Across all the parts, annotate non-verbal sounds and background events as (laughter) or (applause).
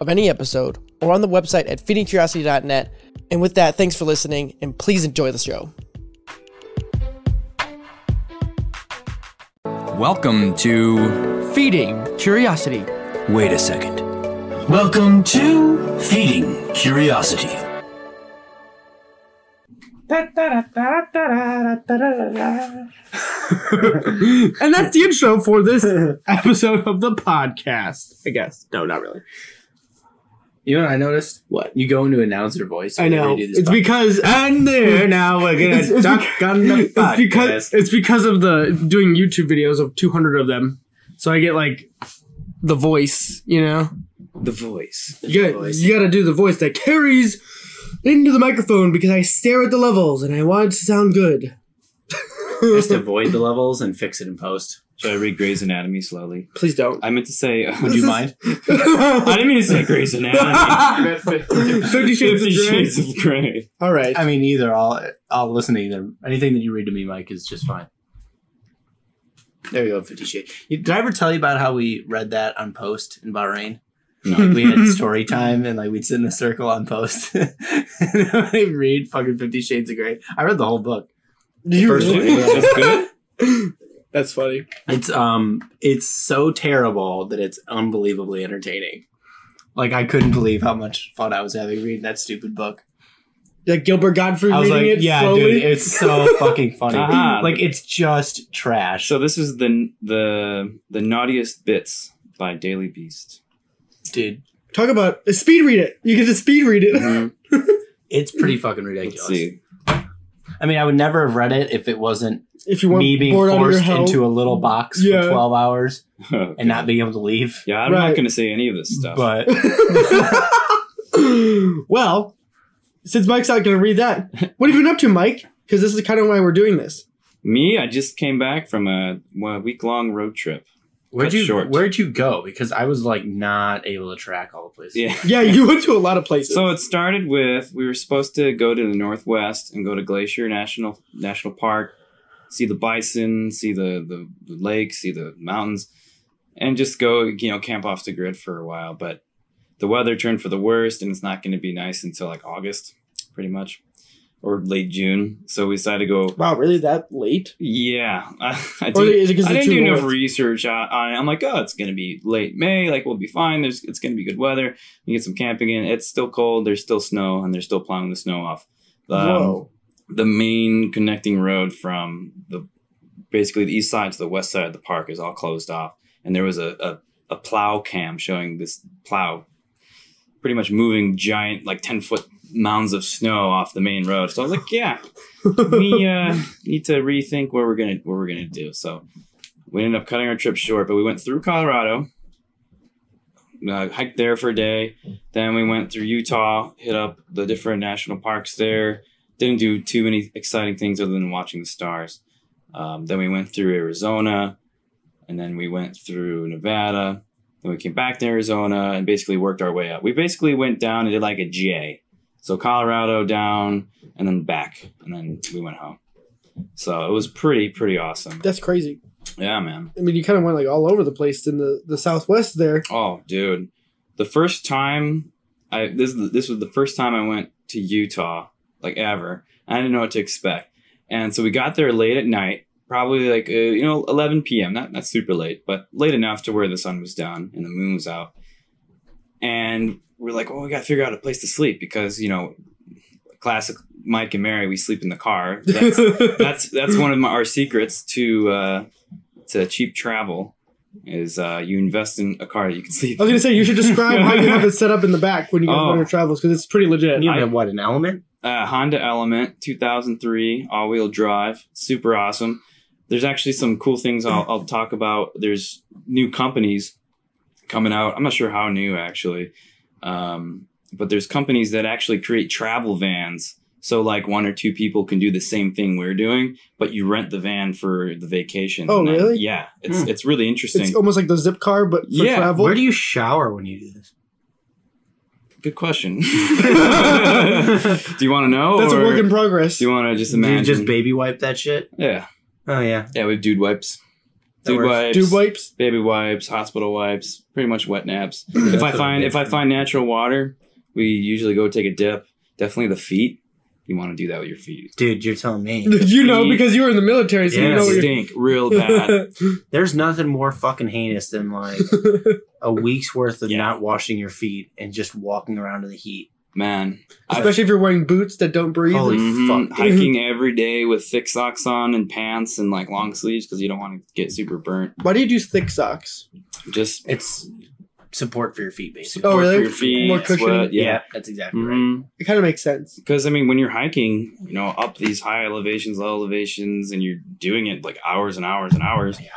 of any episode or on the website at feedingcuriosity.net. And with that, thanks for listening and please enjoy the show. Welcome to Feeding Curiosity. Wait a second. Welcome to Feeding Curiosity. (laughs) and that's the intro for this episode of the podcast. I guess. No, not really. You know what I noticed? What? You go into announcer voice. I know. whenever do this It's podcast. because And there now we're gonna It's- it's talk beca- on the it's because it's because of the doing YouTube videos of 200 of them. So I get like the voice, you know. the voice. You got voice. you got to do the voice that carries into the microphone because I stare at the levels and I want it to sound good. Just (laughs) avoid the levels and fix it in post. Should I read Grey's Anatomy slowly? Please don't. I meant to say. Uh, Would you mind? (laughs) I didn't mean to say Grey's Anatomy. (laughs) Fifty Shades of Fifty Grey. Shades of Grey. All right. I mean, either. I'll I'll listen to either. Anything that you read to me, Mike, is just fine. There you go, Fifty Shades. You- Did I ever tell you about how we read that on post in Bahrain? No. we had story time and like we'd sit in a circle on post (laughs) and I read fucking Fifty Shades of Grey. I read the whole book. Did you First really? one. That's good. That's funny. It's um it's so terrible that it's unbelievably entertaining. Like I couldn't believe how much fun I was having reading that stupid book. Like Gilbert Gottfried I was reading like, it yeah, slowly. dude, it's so (laughs) fucking funny. Aha. Like it's just trash. So this is the the the naughtiest bits by Daily Beast. dude, Talk about speed read it. You get to speed read it. Mhm. (laughs) it's pretty fucking Let's ridiculous. See. I mean, I would never have read it if it wasn't If you want me being bored your forced into a little box Yeah. for 12 hours (laughs) Oh, and not being able to leave. Yeah, I'm Right. not going to say any of this stuff. But (laughs) well, since Mike's not going to read that, what have you been up to, Mike? Because this is kind of why we're doing this. Me, I just came back from a, week long road trip. Where'd you short. where'd you go? Because I was like not able to track all the places. Yeah. (laughs) Yeah, you went to a lot of places. So it started with we were supposed to go to the northwest and go to Glacier National National Park, see the bison, see the, the, the lake, see the mountains, and just go you know camp off the grid for a while. But the weather turned for the worst, and it's not going to be nice until like August, pretty much, or late June. So we decided to go. wow, really that late? Yeah, (laughs) I, I, did, is it I didn't do enough research on, on it. I'm like, oh, it's going to be late May. Like, we'll be fine. There's, it's going to be good weather. We get some camping in. It's still cold. There's still snow, and they're still plowing the snow off. Um, Whoa. the main connecting road from the basically the east side to the west side of the park is all closed off, and there was a a, a plow cam showing this plow pretty much moving giant like ten foot mounds of snow off the main road. So I was like, yeah, we (laughs) uh, need to rethink what we're gonna what we're gonna do. So we ended up cutting our trip short, but we went through Colorado, uh, hiked there for a day. Then we went through Utah, hit up the different national parks there. Didn't do too many exciting things other than watching the stars. Um, then we went through Arizona, and then we went through Nevada. Then we came back to Arizona and basically worked our way up. We basically went down and did like a J. So Colorado down and then back, and then we went home. So it was pretty pretty awesome. That's crazy. Yeah, man. I mean, you kind of went like all over the place in the, the Southwest there. Oh, dude, the first time I this this was the first time I went to Utah like ever. I didn't know what to expect, and so we got there late at night, probably like uh, you know 11 p.m. Not not super late, but late enough to where the sun was down and the moon was out. And we're like, well, we got to figure out a place to sleep because you know, classic Mike and Mary, we sleep in the car. That's (laughs) that's that's one of my, our secrets to uh, to cheap travel is uh, you invest in a car you can sleep. I was gonna say you should describe how you have it set up in the back when you go Oh. on your travels because it's pretty legit. You I- have what an element? uh, Honda Element 2003 all-wheel drive, super awesome. There's actually some cool things I'll, I'll talk about. There's new companies coming out. I'm not sure how new actually. Um, but there's companies that actually create travel vans. So like one or two people can do the same thing we're doing, but you rent the van for the vacation. Oh, And then- really? Yeah, it's Hmm. it's really interesting. It's almost like the zip car, but for Yeah, travel. Where do you shower when you do this? Good question. (laughs) (laughs) do you want to know? That's a work in progress. Do you want to just Do you imagine? just baby wipe that shit? yeah, Oh yeah. yeah. We have dude wipes, That dude works. wipes, Dude wipes. baby wipes, hospital wipes, pretty much wet naps. (laughs) if I find if I find natural water, we usually go take a dip. Definitely the feet. You want to do that with your feet. Dude, you're telling me. (laughs) you know because you were in the military, so you Yeah, know. what you're- stink real (laughs) bad. There's nothing more fucking heinous than like a week's worth of Yeah. not washing your feet and just walking around in the heat. Man, I've- Especially if you're wearing boots that don't breathe. Holy Mhm. fuck. hiking every day with thick socks on and pants and like long sleeves because you don't want to get super burnt. Why do you do thick socks? Just It's support for your feet, basically. Oh, really? for your feet, More cushioning? sweat, yeah. that's exactly right. Mhm. It kind of makes sense. Because I mean, when you're hiking, you know, up these high elevations, low elevations, and you're doing it like hours and hours and hours, Yeah.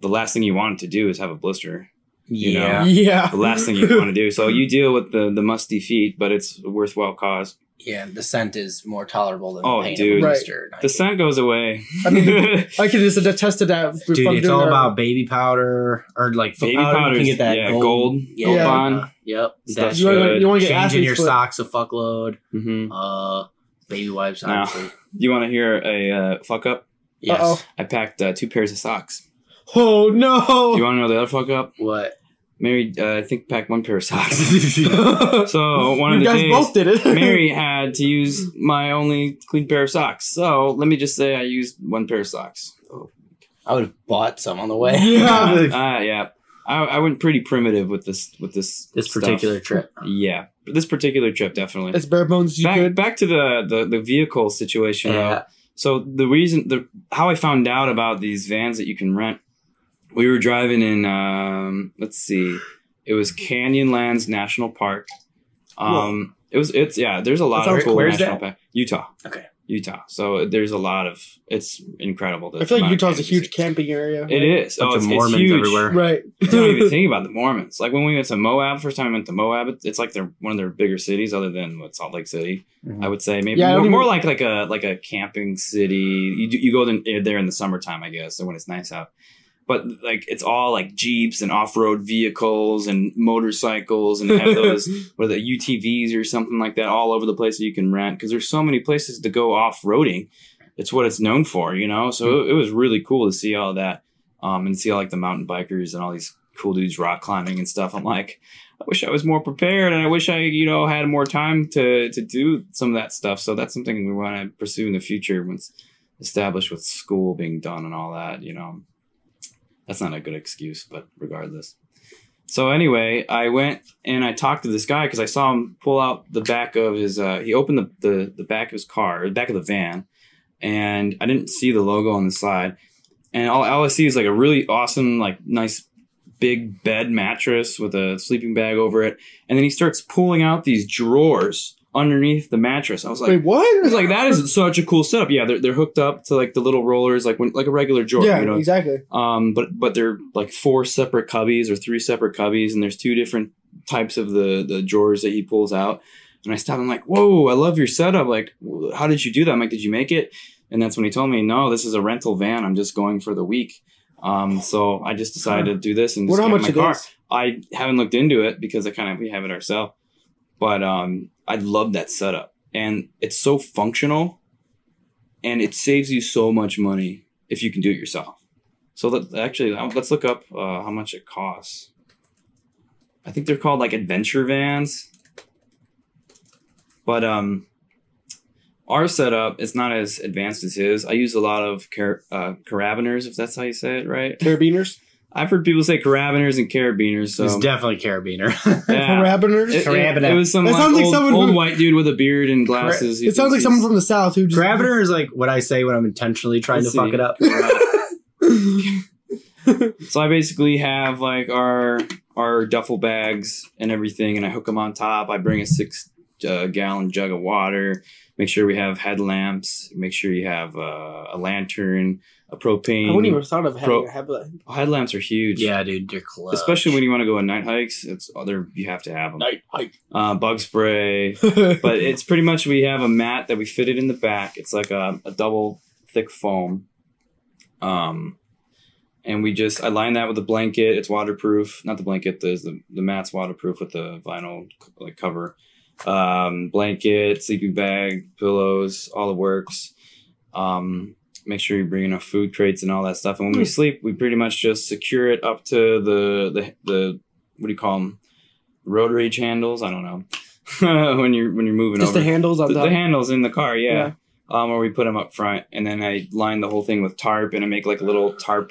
the last thing you want to do is have a blister. You know. Yeah. Yeah. The last thing you want to do. So you (laughs) deal with the the musty feet, but it's a worthwhile cause. Yeah, the scent is more tolerable than Oh, the pain dude. of a Right. The scent goes away. I mean, (laughs) I can just attest to that. Dude, it's doing all about baby powder or like foot Baby powder. powder You is- can get that yeah, gold, gold, yeah, gold bond. Yep, that's You wanna- good. you want to get changing your foot. socks a fuckload. hmm Uh, baby wipes, Now. obviously. You want to hear a uh, fuck up? Yes. Uh-oh. I packed uh, two pairs of socks. Oh no! You want to know the other fuck up? What? Mary, uh, I think packed one pair of socks. (laughs) so one you of the guys days, both did it. Mary (laughs) had to use my only clean pair of socks. So let me just say I used one pair of socks. Oh. I would have bought some on the way. Yeah. (laughs) Uh, yeah. I, I went pretty primitive with this with this this stuff. particular trip. Yeah, this particular trip definitely. as bare bones as you back, could. back to the, the the vehicle situation though. Yeah. So the reason the how I found out about these vans that you can rent, we were driving in um let's see, it was Canyonlands National Park. Um it was it's yeah, there's a lot That of sounds cool cool. Where's national that? park. Utah. Okay. Utah. So there's a lot of it's incredible. I feel like amount of Utah's a huge camping area. It is. Bunch oh, of it's, it's Mormons huge. everywhere. Right. (laughs) don't even (laughs) think about the Mormons. Like when we went to Moab, first time I went to Moab, it- it's like they're one of their bigger cities, other than what Salt Lake City. Mhm. I would say maybe Yeah, more, don't more even- like like a like a camping city. You you go there in the summertime, I guess, or when it's nice out. But like it's all like jeeps and off road vehicles and motorcycles and have those (laughs) what are the UTVs or something like that all over the place that you can rent because there's so many places to go off roading. It's what it's known for, you know. So it, it was really cool to see all that, um, and see all like the mountain bikers and all these cool dudes rock climbing and stuff. I'm like, I wish I was more prepared, and I wish I, you know, had more time to to do some of that stuff. So that's something we want to pursue in the future once established with school being done and all that. You know, that's not a good excuse, but regardless. So anyway, I went and I talked to this guy because I saw him pull out the back of his. Uh, he opened the, the the back of his car, or the back of the van, and I didn't see the logo on the side. And all, all I see is like a really awesome, like nice big bed mattress with a sleeping bag over it. And then he starts pulling out these drawers underneath the mattress. I was like, Wait, what? I was like, that is such a cool setup. Yeah, they're, they're hooked up to like the little rollers, like when like a regular drawer. yeah, you know, exactly. um, but but they're like four separate cubbies or three separate cubbies, and there's two different types of the the drawers that he pulls out. And I stopped. I'm like, "Whoa, I love your setup! Like, how did you do that?" I'm like, "Did you make it?" And that's when he told me, "No, this is a rental van. I'm just going for the week." Um, so I just decided to do this and just What how much my car. is? I haven't looked into it because I kind of we have it ourselves. But um, I love that setup, and it's so functional, and it saves you so much money if you can do it yourself. So actually, uh, let's look up uh, how much it costs. I think they're called like adventure vans, but um, our setup is not as advanced as his. I use a lot of car- uh, carabiners, if that's how you say it, right? Carabiners? I've heard people say carabiners and carabiners. So It's definitely carabiner. (laughs) yeah. Carabiners? It, it- Carabiner. it was some That like, sounds like old, someone old who- white dude with a beard and glasses. who it sounds like someone from the south who just Carabiner is like what I say when I'm intentionally trying Let's to fuck it up. (laughs) So I basically have like our our duffel bags and everything, and I hook them on top. I bring a six uh, gallon jug of water. Make sure we have headlamps. Make sure you have uh, a lantern, a propane. I wouldn't even thought of having Pro- a headlamp. Headlamps are huge. Yeah, dude, they're clutch. Especially when you want to go on night hikes, it's other you have to have them. Night hike. Uh, bug spray, (laughs) but it's pretty much we have a mat that we fitted in the back. It's like a, a double thick foam. Um, and we just I line that with a blanket. It's waterproof. Not the blanket. The the, the mat's waterproof with the vinyl like cover. Um, blanket, sleeping bag, pillows, all the works. Um, make sure you bring enough food crates and all that stuff. And when we Hmm. sleep, we pretty much just secure it up to the the the what do you call them? Rotary handles. I don't know. (laughs) when you're when you're moving Just over the handles on the, the handles in the car, yeah. Yeah. Um, or we put them up front, and then I line the whole thing with tarp, and I make like a little tarp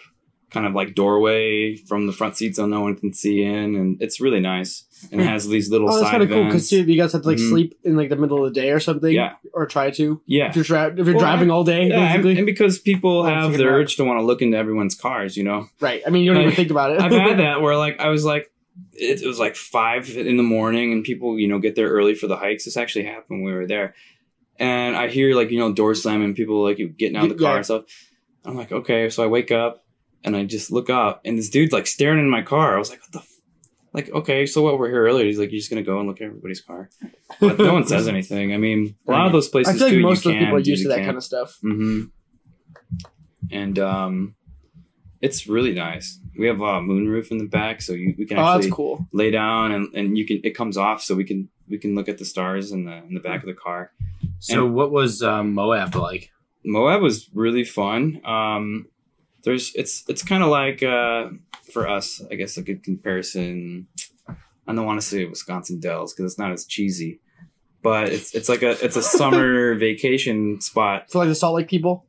kind of like doorway from the front seat so no one can see in, and it's really nice. And it has these little Oh, that's kind of cool because you guys have to like Mhm. sleep in like the middle of the day or something. Yeah. Or try to. yeah, If you're, dri- if you're Well, driving all day, yeah, and, basically. and because people have the urge to want to look into everyone's cars, you know. right. I mean, you don't even think about it. I've had (laughs) that where like I was like, it, it was like five in the morning, and people you know get there early for the hikes. This actually happened when we were there, and I hear like you know door slamming, people like you getting out of the car Yeah. and stuff. I'm like, okay, so I wake up and I just look up, and this dude's like staring in my car. I was like, what the. F-? Like okay, so what? We're here earlier. He's like, you're just gonna go and look at everybody's car, but no one says (laughs) anything. I mean, a lot of those I places feel like too, most of the people are used to that camp. kind of stuff. hmm And um, it's really nice. We have a moonroof in the back, so you, we can Oh, actually that's cool. lay down and, and you can it comes off, so we can we can look at the stars in the in the back of the car. So, what was um, Moab like? Moab was really fun. Um, there's it's it's kind of like uh, for us, I guess a good comparison. I don't want to say Wisconsin Dells because it's not as cheesy, but it's it's like a it's a (laughs) summer vacation spot For like the Salt Lake people.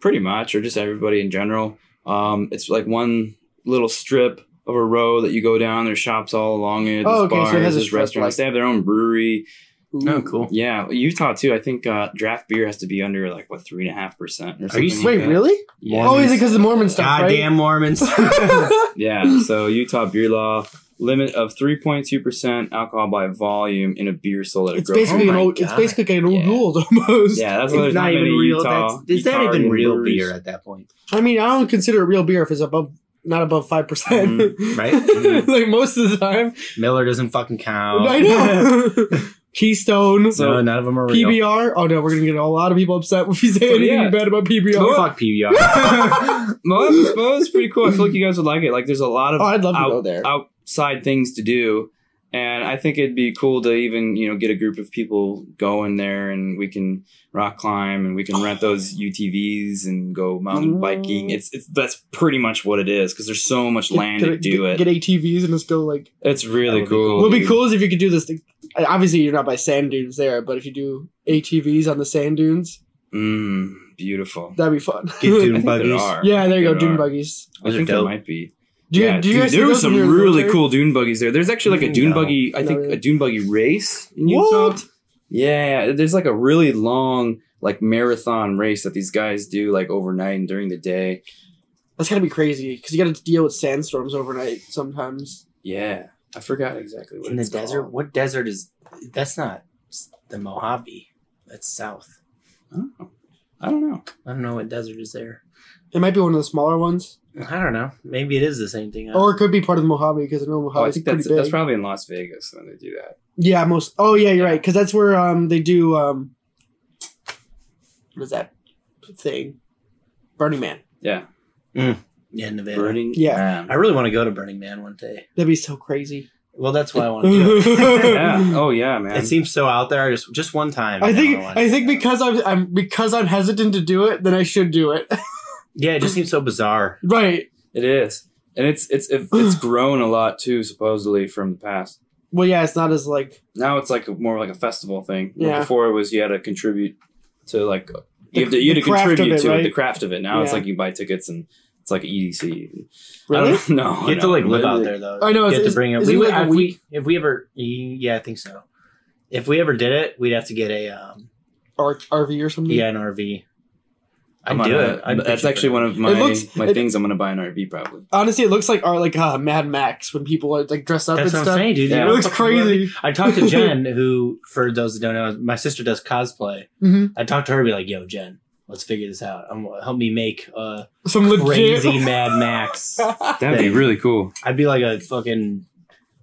pretty much, or just everybody in general. Um, it's like one little strip of a road that you go down. There's shops all along it. There's Oh, okay, so it bars, has there's restaurants. like- They have their own brewery. Oh, cool. Yeah, Utah too. I think uh, draft beer has to be under like what three and a half percent or Are you something. Wait, that. really? Yeah. Oh, is it because the Mormon stuff? Goddamn Mormons. (laughs) (laughs) Yeah. So Utah beer law limit of three point two percent alcohol by volume in a beer sold at a it's grocery. basically Oh an my old. It's basically like an old Yeah. rules (laughs) almost. Yeah, that's why there's it's not, not even many real. Utah. That's, is that even real breweries. beer at that point? I mean, I don't consider it real beer if it's above, not above five percent. Mhm. Right? Mhm. like most of the time. Miller doesn't fucking count. I know. Keystone. So- no, none of them are real. PBR. Oh no, we're gonna get a lot of people upset if we say Oh, anything yeah. bad about PBR. Oh, Fuck PBR. Moab, Moab's pretty cool. I feel like you guys would like it. Like, there's a lot of Oh, I'd love to out- go there. outside things to do, and I think it'd be cool to even you know get a group of people going there, and we can rock climb, and we can rent those UTVs and go mountain biking. It's it's that's pretty much what it is because there's so much land get, to do get, it. Get ATVs and just go like. it's really cool. cool. What would be cool is if you could do this. Thing. I- Obviously, you're not by sand dunes there, but if you do ATVs on the sand dunes, Mm, beautiful. that'd be fun. Get dune (laughs) think there buggies. are. yeah, there you go, There dune are. buggies. I Those are think there might be. Do you, yeah, do you dude, guys there were some you're in the really cool dune buggies there. There's actually like a dune No. buggy. I think really. a dune buggy race in Utah. What? Yeah, there's like a really long like marathon race that these guys do like overnight and during the day. That's gotta be crazy because you got to deal with sandstorms overnight sometimes. Yeah, I forgot exactly what In the it's desert? called. What desert is? That's not the Mojave. That's south. Oh, I don't know. I don't know what desert is there. It might be one of the smaller ones, I don't know. Maybe it is the same thing. or it could be part of the Mojave because I know Oh, Mojave I think that's big. that's probably in Las Vegas when they do that. yeah, most. Oh yeah, you're right because that's where um they do um. What is that thing? Burning Man. Yeah, yeah, Nevada. Burning. Yeah. Man. I really want to go to Burning Man one day. That'd be so crazy. Well, that's why I want to do it. yeah. Oh yeah, man. It seems so out there. Just just one time. I think wanna I think because I'm I'm because I'm hesitant to do it, then I should do it. (laughs) yeah, it just seems so bizarre. right. it is, and it's it's it's (sighs) grown a lot too, supposedly from the past. Well, yeah, it's not as like Now it's like a, more like a festival thing. Where Yeah. Before it was you had to contribute to like you have to, you the had to craft of contribute it, to it, right? the craft of it. Now it's Yeah. like you buy tickets and it's like EDC. I really. don't (laughs) know. You have to like live out there though. I know, You is- have to bring it. is We it like if we if we ever. Yeah, I think so. If we ever did it, we'd have to get a um Or RV or something. yeah an RV. I'd I'm do gonna- it. I'd that's pitch it actually one of my looks- my it- things. I'm gonna buy an RV probably. Honestly, it looks like our like uh, Mad Max when people are like dressed up That's and what I'm stuff. saying, dude. Yeah. It looks fucking crazy. I talked to (laughs) Jen, who, for those that don't know, my sister does cosplay. hmm I talked to her, be like, "Yo, Jen, let's figure this out. Um, help me make a Some legit. crazy (laughs) Mad Max. That'd be Thing. really cool. I'd be like a fucking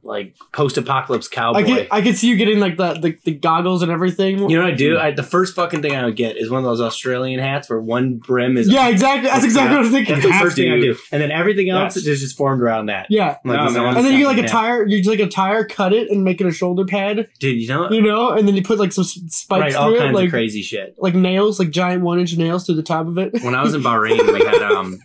like post-apocalypse cowboy. I could I could see you getting like the, the, the goggles and everything. you know what I do? I, the first fucking thing I would get is one of those Australian hats where one brim is. yeah, exactly. That's exactly what I was thinking. That's the first thing I do, and then everything else Yes. is just formed around that. Yeah. Like, No, this is man. one And then you get like a hat. tire, you just like a tire, cut it, and make it a shoulder pad, dude. You know, you know, and then you put like some spikes right? All through kinds it, like of crazy shit. like nails, like giant one inch nails through the top of it. when I was in Bahrain, we had (laughs) um,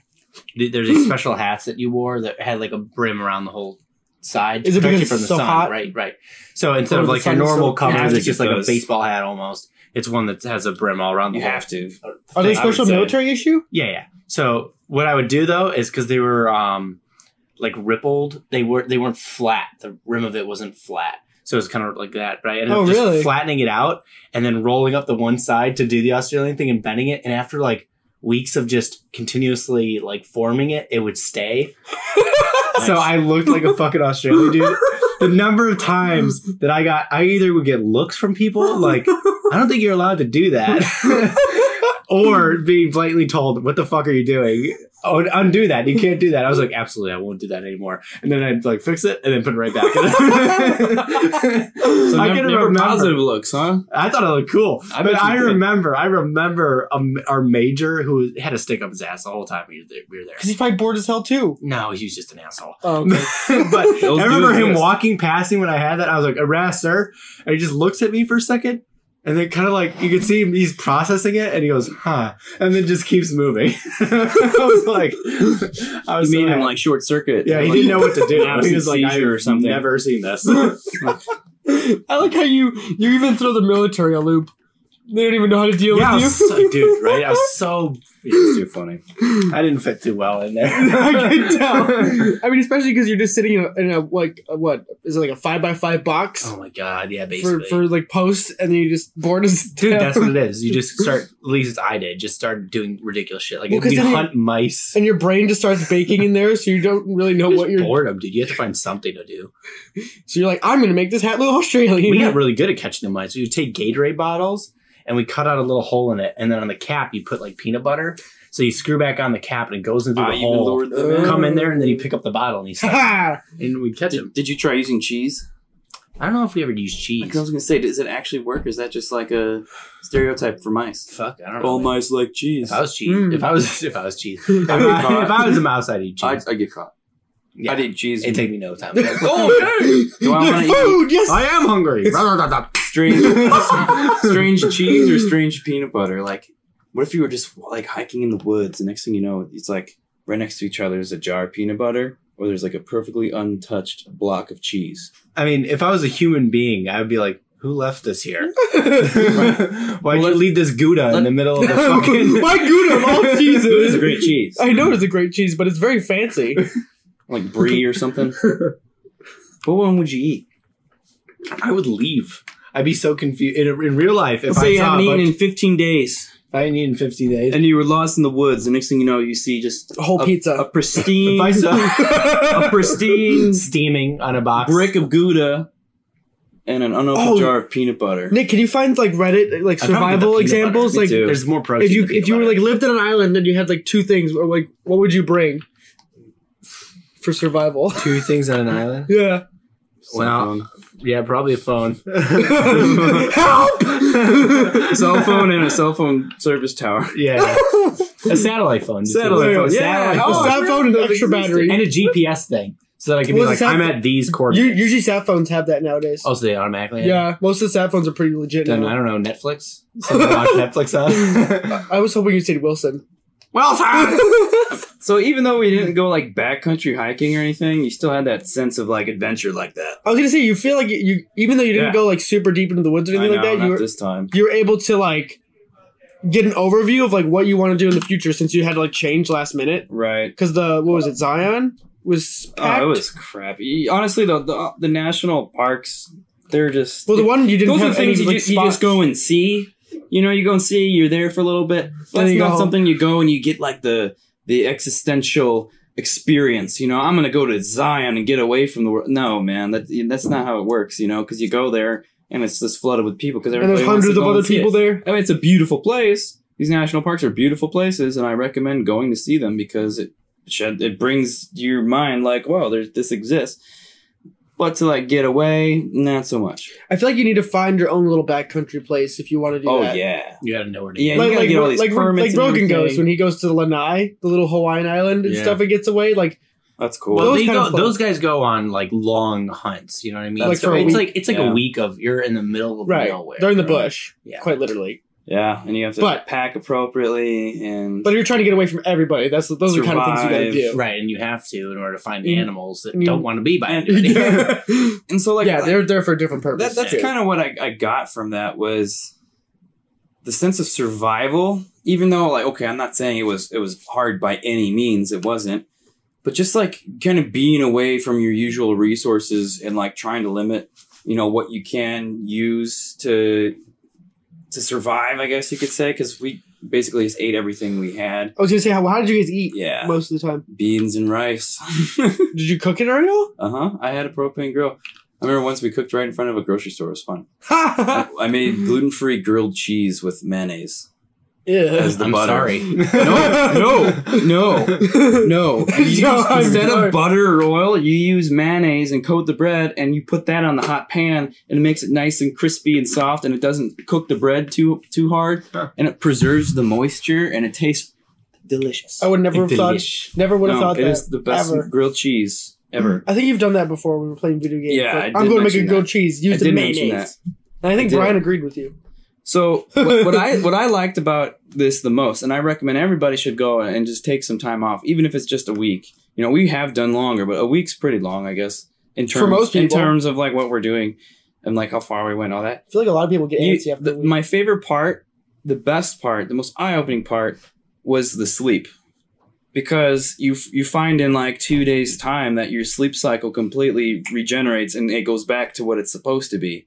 there's these special hats that you wore that had like a brim around the whole side. to Is it protect you it's so hot? Right, right. So instead of like your normal so- cover, You have to it's just like a baseball hat almost. It's one that has a brim all around You have to. Are they special military issue? Yeah, yeah. So what I would do though is because they were um like rippled, they were they weren't flat. The rim of it wasn't flat. So it's kind of like that, right? And Oh, just really? flattening it out and then rolling up the one side to do the Australian thing and bending it. And after like weeks of just continuously like forming it, it would stay. (laughs) So I looked like a fucking Australian dude. The number of times that I got, I either would get looks from people like, I don't think you're allowed to do that. (laughs) or being blatantly told, what the fuck are you doing? Oh, undo that. You can't do that. I was like, absolutely, I won't do that anymore. And then I'd like fix it and then put it right back. So (laughs) I never, can never remember. positive looks, huh? I thought it looked cool, I but I remember, I remember um, our major who had a stick up his ass the whole time we were there. We were there. Because he's probably bored as hell too. No, he was just an asshole. Oh, okay. (laughs) but Those I remember him exist. walking past me when I had that. I was like, "Arrest, sir!" And he just looks at me for a second, and then kind of like you can see him, he's processing it, and he goes, "Huh," and then just keeps moving. (laughs) I was like, I You was made so him like short circuit. yeah, he Like, didn't know what to do. (laughs) he was like, "I've or something. never seen this." (laughs) I like how you you even throw the military a loop. They don't even know how to deal yeah, with you. so, dude, (laughs) right? I was so. It's too funny. I didn't fit too well in there. (laughs) I can tell. (laughs) I mean, especially because you're just sitting in a, in a like a, what is it like a five by five box Oh my god! Yeah, for basically. for like posts, and then you just bored as Dude, hell. that's what it is. You just start. At least I did. Just started doing ridiculous shit. Like Well, you hunt mice. and your brain just starts baking in there, so you don't really know what you're. boredom, dude. You have to find something to do. So you're like, I'm gonna make this hat look Australian. We got really good at catching the mice. We would take Gatorade bottles and we cut out a little hole in it, and then on the cap you put like peanut butter. So you screw back on the cap and it goes into Ah, the you hole. lured them in. Come in there and then you pick up the bottle and you (laughs) suck, Ha! and we catch them. Did, did you try using cheese? I don't know if we ever used cheese. Like I was gonna say, does it actually work? Or is that just like a stereotype for mice? Fuck, I don't know. All man. mice like cheese. If I was cheese, Mm. if I was (laughs) if I was cheese, (laughs) if I, if I was a mouse, I'd eat I, cheese. I get caught. Yeah. I'd eat cheese. It'd take me no time. oh, Do I wanna eat- food? Yes. I am hungry. Strange, (laughs) strange cheese or strange peanut butter. Like, what if you were just like hiking in the woods, and next thing you know, it's like right next to each other is a jar of peanut butter, or there's like a perfectly untouched block of cheese. I mean, if I was a human being, I would be like, "Who left this here? (laughs) (laughs) Why'd Well, you leave this Gouda in the middle of the fucking?" My Gouda of all It is a great cheese, I know it's a great cheese, but it's very fancy. like brie or something. what one would you eat? I would leave. I'd be so confused in, in real life. If Let's I say you haven't eaten in 15 days, if I hadn't eaten in fifty days, and you were lost in the woods. The next thing you know, you see just A whole a, pizza. a pristine, (laughs) if I saw (laughs) a pristine (laughs) steaming on a box, brick of Gouda, and an unopened Oh. jar of peanut butter. Nick, can you find like Reddit like I'd probably get the survival examples? Like too. there's more protein. if you in peanut if you were like lived on an island and you had like two things, or like what would you bring for survival? two things on an island, Yeah. well, yeah, probably a phone. (laughs) Help! (laughs) cell phone and a cell phone service tower. yeah, a satellite phone, just a- Satellite phone, a yeah. satellite Oh, phone. sat phone and extra battery. and a GPS thing, so that I can be Well, the like, sat- I'm at these U- coordinates. Usually sat phones have that nowadays. Oh, so they automatically? yeah, most of the sat phones are pretty legit Then I now. don't know Netflix. Something to watch (laughs) Netflix on. I was hoping you said Wilson. Well. (laughs) So even though we didn't go like backcountry hiking or anything, you still had that sense of like adventure like that. I was gonna say you feel like you, even though you didn't Yeah. go like super deep into the woods or I anything know, like that, not you were this time. you were able to like get an overview of like what you want to do in the future since you had to like change last minute Right. because the what was it Zion was Oh, it was crappy. Honestly, the, the the national parks, they're just well the one you didn't those are have the things any you, like, just, you just spots. go and see. You know, you go and see. You're there for a little bit. You go not something you go and you get like the the existential experience. You know, I'm gonna go to Zion and get away from the world. No, man, that that's not how it works. You know, because you go there and it's just flooded with people because there's hundreds of other people there. I mean, it's a beautiful place, these national parks are beautiful places, and I recommend going to see them because it shed, it brings your mind like, wow, there's this exists. But to like get away, not so much. I feel like you need to find your own little backcountry place if you want to do Oh that. yeah, You gotta know where to Yeah, go. you like gotta like, get all these like, permits like and Brogan goes when he goes to Lanai, the little Hawaiian island and Yeah. stuff, and gets away. Like that's cool. Well, Those they kind go, of fun. those guys go on like long hunts. You know what I mean? Like So for a it's week. like it's like Yeah. a week of you're in the middle of right, nowhere. they're in the right? bush, Yeah. quite literally. Yeah, and you have to But- pack appropriately and But you're trying to get away from everybody. That's those are the kind of things you got to do. Right, and you have to in order to find the Mm. animals that Mm. don't want to be by And- anybody. (laughs) and so like yeah, they're there for a different purpose. that, that's kind of what I, I got from that was the sense of survival even though like okay i'm not saying it was it was hard by any means it wasn't but just like kind of being away from your usual resources and like trying to limit you know what you can use to to survive i guess you could say because we basically just ate everything we had I was gonna say, how, how did you guys eat yeah most of the time? beans and rice (laughs) Did you cook it already? all? uh-huh i had a propane grill i remember once we cooked right in front of a grocery store it was fun (laughs) Ha! I made gluten free grilled cheese with mayonnaise. Yeah. As the I'm butter. sorry. (laughs) No, no, no, no. (laughs) You use- No, I'm instead sorry. of butter or oil, you use mayonnaise and coat the bread, and you put that on the hot pan, and it makes it nice and crispy and soft, and it doesn't cook the bread too too hard, Huh. and it preserves the moisture, and it tastes delicious. I would never have thought. Delish. Never would have No, thought it that. is the best ever. grilled cheese ever. I think you've done that before when we were playing video games. Yeah, I did I'm going to make a grilled that. cheese. Use I the did mayonnaise. mention that. And I think I did. Brian agreed with you. So (laughs) what, what I what I liked about this the most, and I recommend everybody should go and just take some time off, even if it's just a week. You know, we have done longer, but a week's pretty long, I guess. In terms For most people. in terms of like what we're doing and like how far we went, all that. I feel like a lot of people get You- after the- my favorite part, the best part, the most eye opening part was the sleep. Because you you find in like two days time that your sleep cycle completely regenerates and it goes back to what it's supposed to be,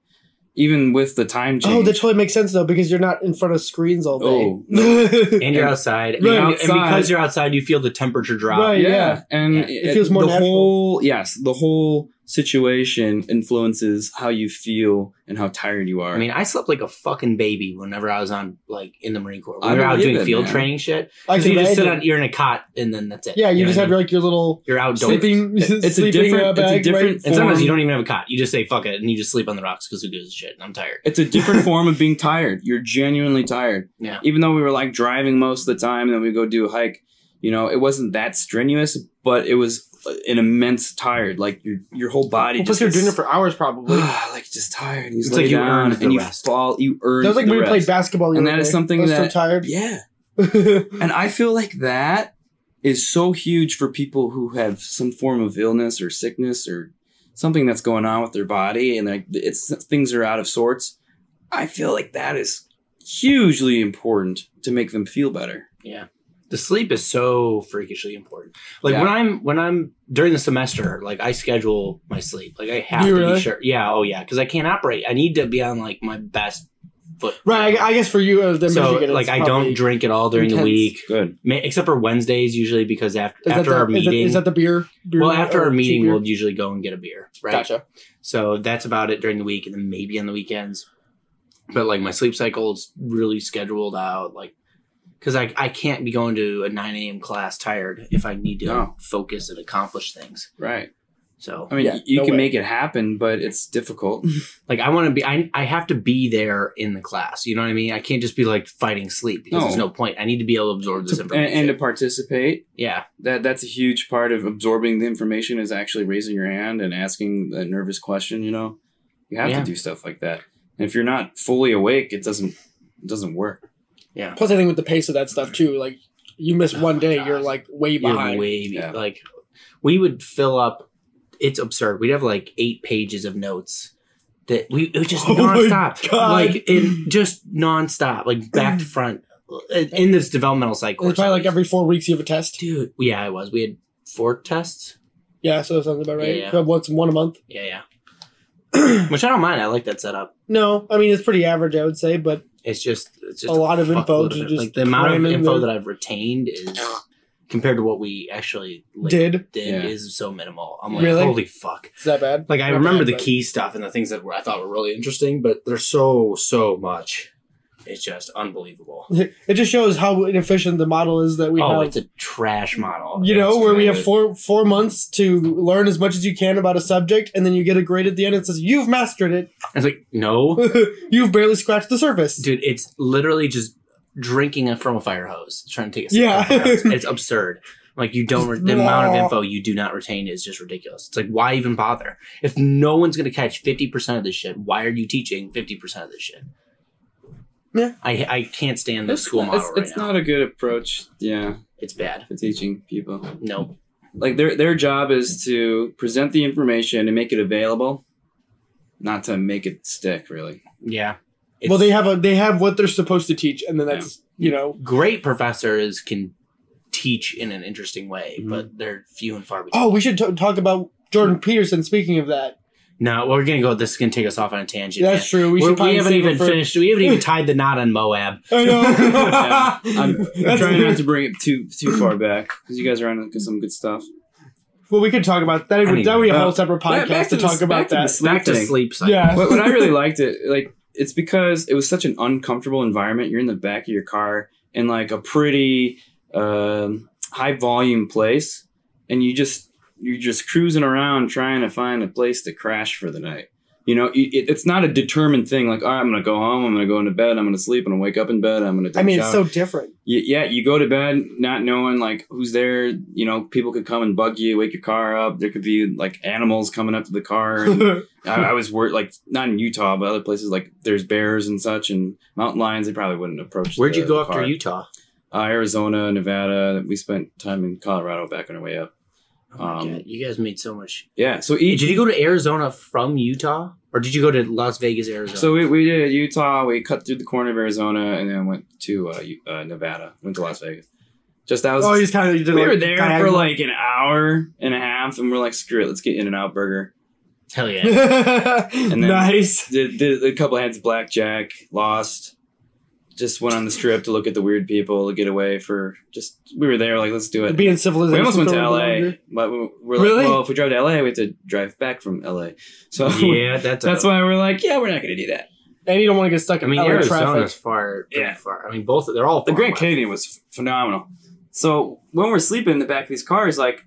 even with the time change. Oh, that totally makes sense though because you're not in front of screens all day. Oh, (laughs) And you're outside. And, Right, you're out- and because you're outside, you feel the temperature drop. Right. yeah, yeah. and Yeah. It feels more the natural. whole yes the whole situation influences how you feel and how tired you are I mean, I slept like a fucking baby whenever I was on like in the Marine Corps. I We were out doing it, field man. training shit. I 'Cause can you just sit on, you're in a cot, and then that's it. Yeah, you, know just what I have mean? like your little you're outdoors. sleeping. It's a (laughs) sleeping, different- uh, it's a different right? And sometimes you don't even have a cot. You just say fuck it, and you just sleep on the rocks because who gives a shit? And I'm tired. it's a different (laughs) form of being tired you're genuinely tired Yeah. even though we were like driving most of the time and then we go do a hike you know it wasn't that strenuous but it was an immense tired like your your whole body Well, plus you're doing it for hours probably. (sighs) like just tired you just It's lay like you down earned the and you rest. fall you earn that was like the when we played basketball. the And other that is day. something I was that- so tired. yeah (laughs) And I feel like that is so huge for people who have some form of illness or sickness or something that's going on with their body and like it's things are out of sorts. I feel like that is hugely important to make them feel better. Yeah. The sleep is so freakishly important. Like Yeah. when I'm when I'm during the semester, like I schedule my sleep. Like I have you to really? be sure. Yeah, oh yeah, because I can't operate. I need to be on like my best foot. right. I, I guess for you, uh, the so Michigan, like I don't drink at all during intense. the week, Good. Ma- except for Wednesdays usually because after Is after the- our is meeting. Is that the beer? beer well, after our meeting, we'll usually go and get a beer. Right. Gotcha. So that's about it during the week, and then maybe on the weekends. But like my sleep cycle is really scheduled out, like because I I can't be going to a nine a.m. class tired if I need to No. focus and accomplish things. Right. So I mean, Yeah, you no can way. make it happen, but it's difficult. (laughs) (laughs) like I want to be I I have to be there in the class. You know what I mean? I can't just be like fighting sleep because No. there's no point. I need to be able to absorb this To- and, information. and to participate, yeah, that that's a huge part of absorbing the information is actually raising your hand and asking a nervous question. You know, you have Yeah. to do stuff like that. And if you're not fully awake, it doesn't it doesn't work. Yeah. Plus, I think with the pace of that stuff too, like you miss oh one day, God. you're like way You're behind. way Yeah. like we would fill up. It's absurd. We'd have like eight pages of notes that we it was just (laughs) Oh my nonstop, like in just nonstop, like back to front in in this developmental cycle. And course. it's probably like every four weeks you have a test. dude. Yeah, I was. We had four tests. Yeah, so that sounds about right. Yeah, yeah. Once one a month. Yeah, yeah. (clears throat) Which I don't mind. I like that setup. No, I mean it's pretty average, I would say, but It's just it's just A lot of info fuckload to just like the amount of cram in info that I've retained is compared to what we actually like, did did Yeah. is so minimal. I'm like, Really? holy fuck. is that bad? Like I Not remember bad, the but- key stuff and the things that were I thought were really interesting, but there's so so much. It's just unbelievable. (laughs) It just shows how inefficient the model is that we oh, have. it's a trash model. you know, It's where we have four four months to learn as much as you can about a subject, and then you get a grade at the end that says you've mastered it. It's like no, (laughs) you've barely scratched the surface. dude. It's literally just drinking it from a fire hose, trying to take a sip Yeah. from a fire hose. (laughs) It's absurd. Like you don't re- the amount of info you do not retain is just ridiculous. It's like why even bother if no one's gonna catch fifty percent of this shit? Why are you teaching fifty percent of this shit? Yeah. I I can't stand this It's, school model it's, right it's now. not a good approach. Yeah, it's bad. for teaching people. No, Like their their job is to present the information and make it available, not to make it stick. Really. yeah. well, they have a they have what they're supposed to teach, and then that's you know. great professors can teach in an interesting way, Mhm. but they're few and far between. Oh, we should t- talk about Jordan Peterson. Speaking of that, No, we're gonna go. This is gonna take us off on a tangent. that's true. We We, should. we haven't even for- finished. We haven't even (laughs) tied the knot on Moab. I know. Yeah, (laughs) I'm, I'm (laughs) trying not to bring it too too far back because you guys are on some good stuff. Well, we could talk about that. Would, Anyway, that would be a uh, whole separate podcast back to to the- talk about back that. sleep Back to sleep cycle. Yeah. but, what I really liked it like it's because it was such an uncomfortable environment. You're in the back of your car in like a pretty um, high volume place, and you just you're just cruising around trying to find a place to crash for the night. You know, it, it- it's not a determined thing. Like, all right, I'm gonna go home. I'm gonna go into bed. I'm gonna sleep. I'm gonna wake up in bed. I'm gonna. Take I mean, a it's so different. Y- yeah, you go to bed not knowing like who's there. You know, people could come and bug you, wake your car up. There could be like animals coming up to the car. (laughs) I, I was worried, like not in Utah, but other places like there's bears and such, and mountain lions. They probably wouldn't approach. Where'd the- you go the after car. Utah? Uh, Arizona, Nevada. We spent time in Colorado back on our way up. Oh my Um, God, you guys made so much. Yeah, so Did you go to Arizona from Utah, or did you go to Las Vegas, Arizona? So we, we did Utah. We cut through the corner of Arizona and then went to uh, uh, Nevada. Went to Las Vegas. Just that was. oh, he's kind of. You did we like were there for like an hour and a half, and we're like, screw it, let's get In-N-Out Burger. hell yeah. (laughs) then- nice. Did, did a couple hands of blackjack, lost. Just went on the strip to look at the weird people to get away for just. We were there, like, let's do it. Being civilized. We almost went to for a little LA, but we- we're like, well, if we drive to LA, we have to drive back from LA. So yeah, that's (laughs) that's a, why we're like, yeah, we're not going to do that. And you don't want to get stuck I in mean, LA Arizona's traffic. far. Yeah. far. I mean, both they're all The Grand west. Canyon was phenomenal. So when we're sleeping in the back of these cars, like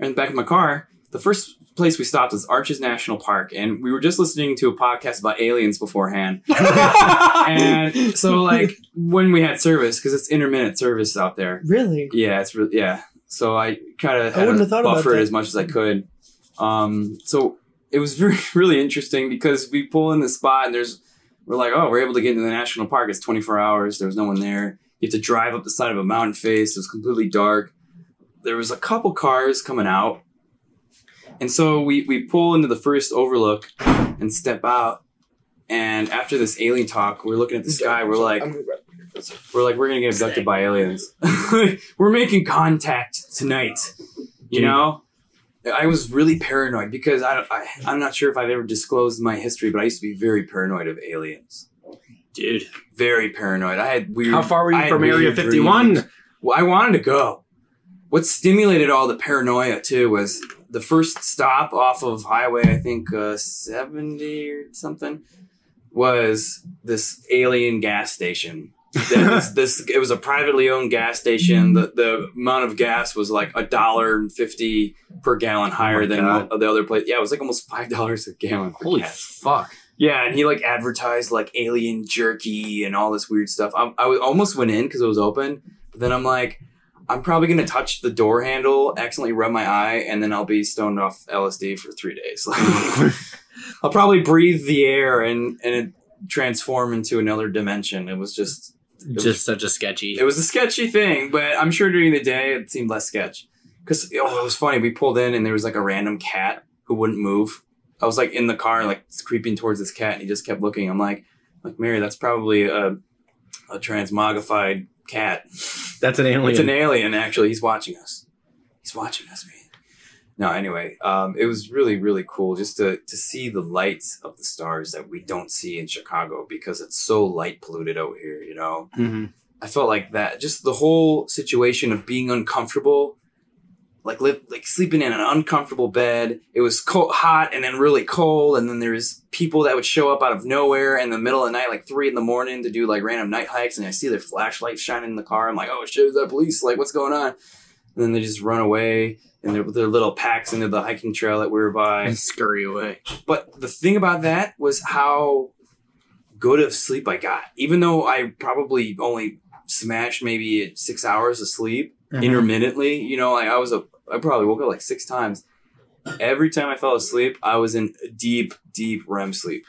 in the back of my car, the first place we stopped was Arches National Park, and we were just listening to a podcast about aliens beforehand. (laughs) and so, like when we had service, because it's intermittent service out there. really? Yeah, it's really yeah. So I kind of I had wouldn't to have thought buffer it as much as I could. Um, so it was (laughs) very really interesting because we pull in the spot and there's we're like, oh, we're able to get into the national park. It's 24 hours. There was no one there. You have to drive up the side of a mountain face. It was completely dark. There was a couple cars coming out, and so we we pull into the first overlook and step out. And after this alien talk, we're looking at the sky. We're like, I'm gonna grab- we're like, we're gonna get abducted by aliens. (laughs) we're making contact tonight. You know, I was really paranoid because I, I I'm not sure if I've ever disclosed my history, but I used to be very paranoid of aliens. dude. Very paranoid. I had weird. How far were you had from Area Fifty One? Well, I wanted to go. What stimulated all the paranoia too was the first stop off of Highway, I think uh, 70 or something, was this alien gas station. Was (laughs) this it was a privately owned gas station. The the amount of gas was like a dollar and fifty per gallon higher my than God. the other place. Yeah, it was like almost five (laughs) dollars a gallon. Holy gas. fuck! Yeah, and he like advertised like alien jerky and all this weird stuff. I, I almost went in because it was open, but then I'm like, I'm probably gonna touch the door handle, accidentally rub my eye, and then I'll be stoned off LSD for three days. (laughs) I'll probably breathe the air and and it transform into another dimension. It was just was- Just such a sketchy. it was a sketchy thing, but I'm sure during the day it seemed less sketch. Because oh, it was funny. We pulled in and there was like a random cat who wouldn't move. I was like in the car, like creeping towards this cat, and he just kept looking. I'm like, like Mary, that's probably a a transmogrified cat. (laughs) That's an alien. It's an alien. Actually, he's watching us. He's watching us, man. No, anyway, um, it was really, really cool just to to see the lights of the stars that we don't see in Chicago because it's so light polluted out here. You know, Mhm. I felt like that. Just the whole situation of being uncomfortable like live, like sleeping in an uncomfortable bed. It was cold, hot and then really cold. And then there's people that would show up out of nowhere in the middle of the night, like three in the morning to do like random night hikes. And I see their flashlights shining in the car. I'm like, oh shit, is that police? Like, what's going on? And then they just run away and they're their little packs into the hiking trail that we were by. And (laughs) scurry away. But the thing about that was how good of sleep I got. Even though I probably only smashed maybe six hours of sleep Mhm. intermittently, you know, like I was a, I probably woke up like six times. Every time I fell asleep, I was in deep, deep REM sleep.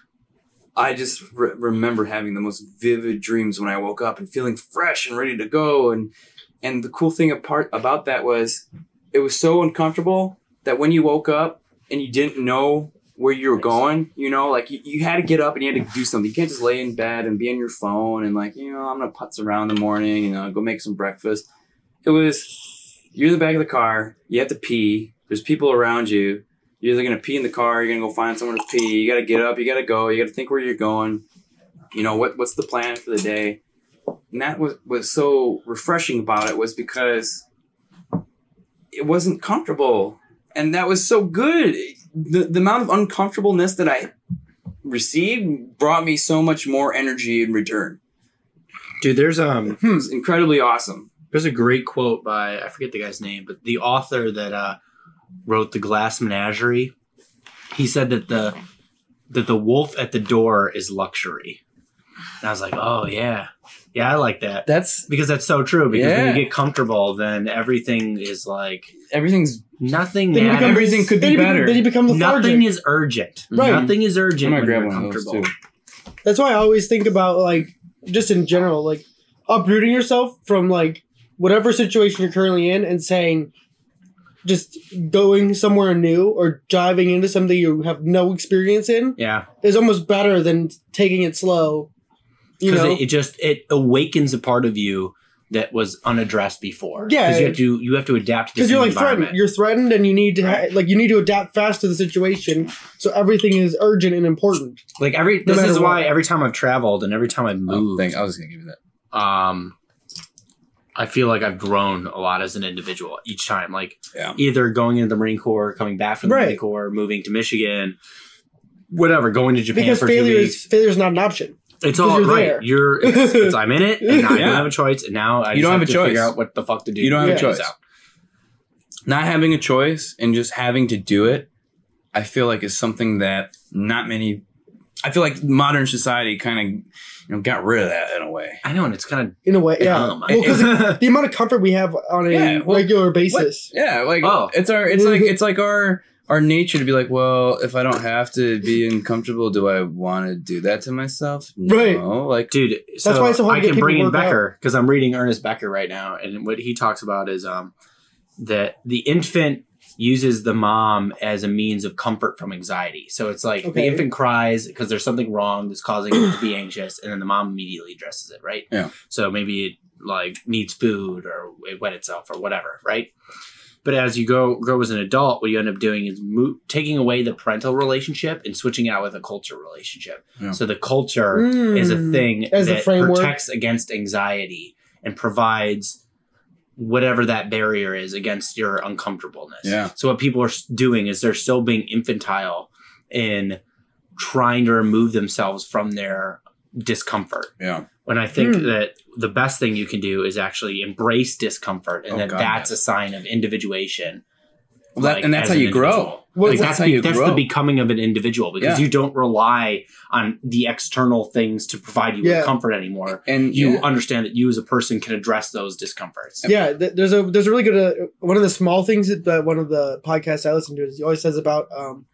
I just re- remember having the most vivid dreams when I woke up and feeling fresh and ready to go. And and the cool thing apart about that was it was so uncomfortable that when you woke up and you didn't know where you were going, you know, like you, you had to get up and you had to do something. You can't just lay in bed and be on your phone and like, you know, I'm gonna putz around in the morning, you know, go make some breakfast. It was you're in the back of the car, you have to pee, there's people around you, you're either gonna pee in the car, you're gonna go find somewhere to pee, you gotta get up, you gotta go, you gotta think where you're going, you know, what what's the plan for the day. And that was was so refreshing about it was because it wasn't comfortable. And that was so good. The the amount of uncomfortableness that I received brought me so much more energy in return. Dude, there's um was incredibly awesome. There's a great quote by I forget the guy's name, but the author that uh wrote the Glass Menagerie. He said that the that the wolf at the door is luxury. And I was like, oh yeah, yeah, I like that That's because that's so true. Because when you get comfortable, then everything is like everything's nothing Then you become- matters. everything could be then you be- better. Then you become lethargic. Nothing is urgent. Right. Nothing is urgent I'm gonna when grab you're one of those comfortable. too. That's why I always think about like just in general, like uprooting yourself from like whatever situation you're currently in and saying just going somewhere new or diving into something you have no experience in Yeah, is almost better than taking it slow. You because know, it, it just it awakens a part of you that was unaddressed before. Yeah. because you have to you have to adapt because you're like threatened. You're threatened, and you need to ha- like you need to adapt fast to the situation. So everything is urgent and important. Like every No this matter is why what. every time I've traveled and every time I've Oh, moved, thank- I was gonna give you that. um, I feel like I've grown a lot as an individual each time. Like Yeah. either going into the Marine Corps, coming back from the Right. Marine Corps, moving to Michigan, whatever, going to Japan because for failure two is failure is not an option. It's all you're right. there. You're it's, (laughs) it's I'm in it, and I Yeah. don't have a choice. And now I You just don't have a to choice. Figure out what the fuck to do. You don't have a choice. out. Not having a choice and just having to do it, I feel like is something that not many. I feel like modern society kind of you know got rid of that in a way. I know, and it's kind of In a way, yeah. dumb. Well, because the amount of comfort we have on a (laughs) Yeah, well, regular basis. Yeah, like Oh. it's our it's like it's like our our nature to be like, well, if I don't have to be uncomfortable, do I want to do that to myself? No. Right. Like dude. So why it's so hard I to can bring in Becker because I'm reading Ernest Becker right now, and what he talks about is um that the infant uses the mom as a means of comfort from anxiety. So it's like Okay. the infant cries because there's something wrong that's causing it to be anxious, and then the mom immediately addresses it, right? Yeah. So maybe it like needs food or it wet itself or whatever, right? But as you go grow as an adult, what you end up doing is mo- taking away the parental relationship and switching it out with a culture relationship. Yeah. So the culture is a Mm. thing As a that framework. protects against anxiety and provides whatever that barrier is against your uncomfortableness. Yeah. So what people are doing is they're still being infantile in trying to remove themselves from their discomfort. yeah, When I think Hmm. that the best thing you can do is actually embrace discomfort and Oh, that God, that's yes. a sign of individuation. well, that, like, and that's how an you grow. Well, Like, that's that's be- that's grow. the becoming of an individual because Yeah. you don't rely on the external things to provide you Yeah. with comfort anymore. And You yeah. understand that you as a person can address those discomforts. Yeah, there's a there's a really good uh, one of the small things that one of the podcasts I listen to is he always says about um,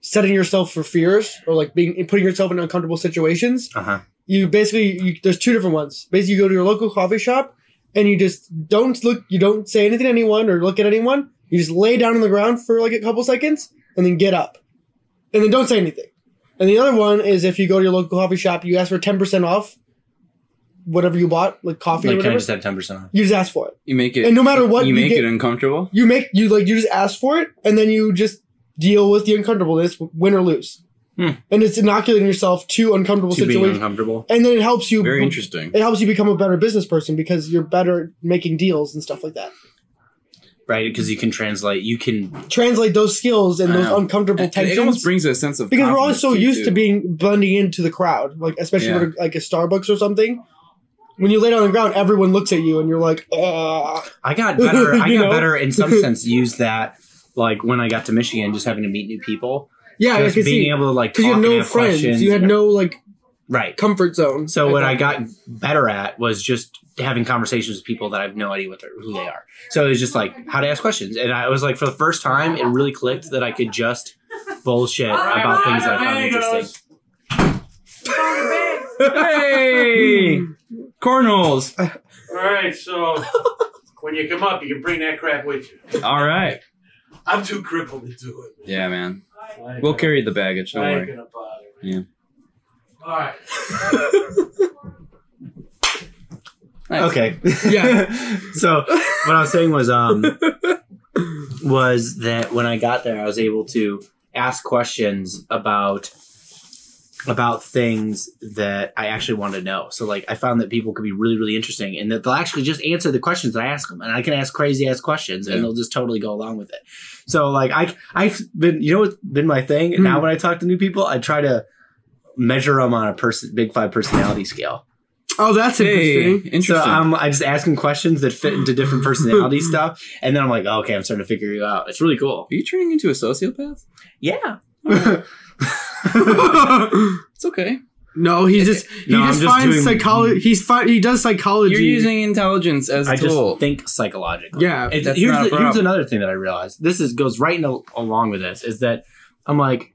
setting yourself for fears or like being putting yourself in uncomfortable situations. Uh huh. You basically you, there's two different ones. Basically, you go to your local coffee shop and you just don't look, you don't say anything to anyone or look at anyone. You just lay down on the ground for like a couple seconds and then get up, and then don't say anything. And the other one is if you go to your local coffee shop, you ask for ten percent off whatever you bought, like coffee or Like, can I just have ten percent off? you just ask for it. you make it, And no matter what, you you make get- it uncomfortable. You make you like you just ask for it, and then you just deal with the uncomfortableness, win or lose. Hmm. And it's inoculating yourself to uncomfortable To being situations, uncomfortable. and then it helps you. Very interesting. It helps you become a better business person because you're better at making deals and stuff like that. Right? Because you can translate. You can translate those skills and those uncomfortable It, tensions. it almost brings a sense of because we're always confidence so used too. to being blending into the crowd, like especially Yeah. with like a Starbucks or something. When you lay down on the ground, everyone looks at you and you're like, Ugh. I got better. I (laughs) got know? better in some (laughs) sense. Use that like when I got to Michigan, just having to meet new people. yeah, just being see able to like because you talk had no friends, questions. you had no like right. comfort zone. So what I got better at was just having conversations with people that I have no idea what they're, who they are. So it was just like how to ask questions, and I was like, for the first time, it really clicked that I could just bullshit about things that I found interesting. Hey, cornholes. All right, so when you come up, you can bring that crap with you. All right. I'm too crippled to do it. Yeah, man. We'll carry the baggage. Don't I ain't worry. gonna bother. Yeah. All right. Nice. Okay. Yeah. (laughs) so what I was saying was um was that when I got there I was able to ask questions about about things that I actually want to know. So like I found that people could be really really interesting and that they'll actually just answer the questions that I ask them and I can ask crazy ass questions Yeah. and they'll just totally go along with it. So like I I've been you know what's been my thing Hmm. now when I talk to new people I try to measure them on a person big 5 personality scale. Oh, that's Hey, interesting. interesting. So I'm I just asking questions that fit into different personality (laughs) stuff, and then I'm like, oh, okay, I'm starting to figure you out. It's really cool. Are you turning into a sociopath? Yeah. (laughs) It's okay. No, he just he No, just, just finds doing- psychology. He's fi- he does psychology. You're using intelligence as a I just think psychologically. Yeah, It's- that's here's not a the, here's another thing that I realized. This is goes right in a, along with this is that I'm like,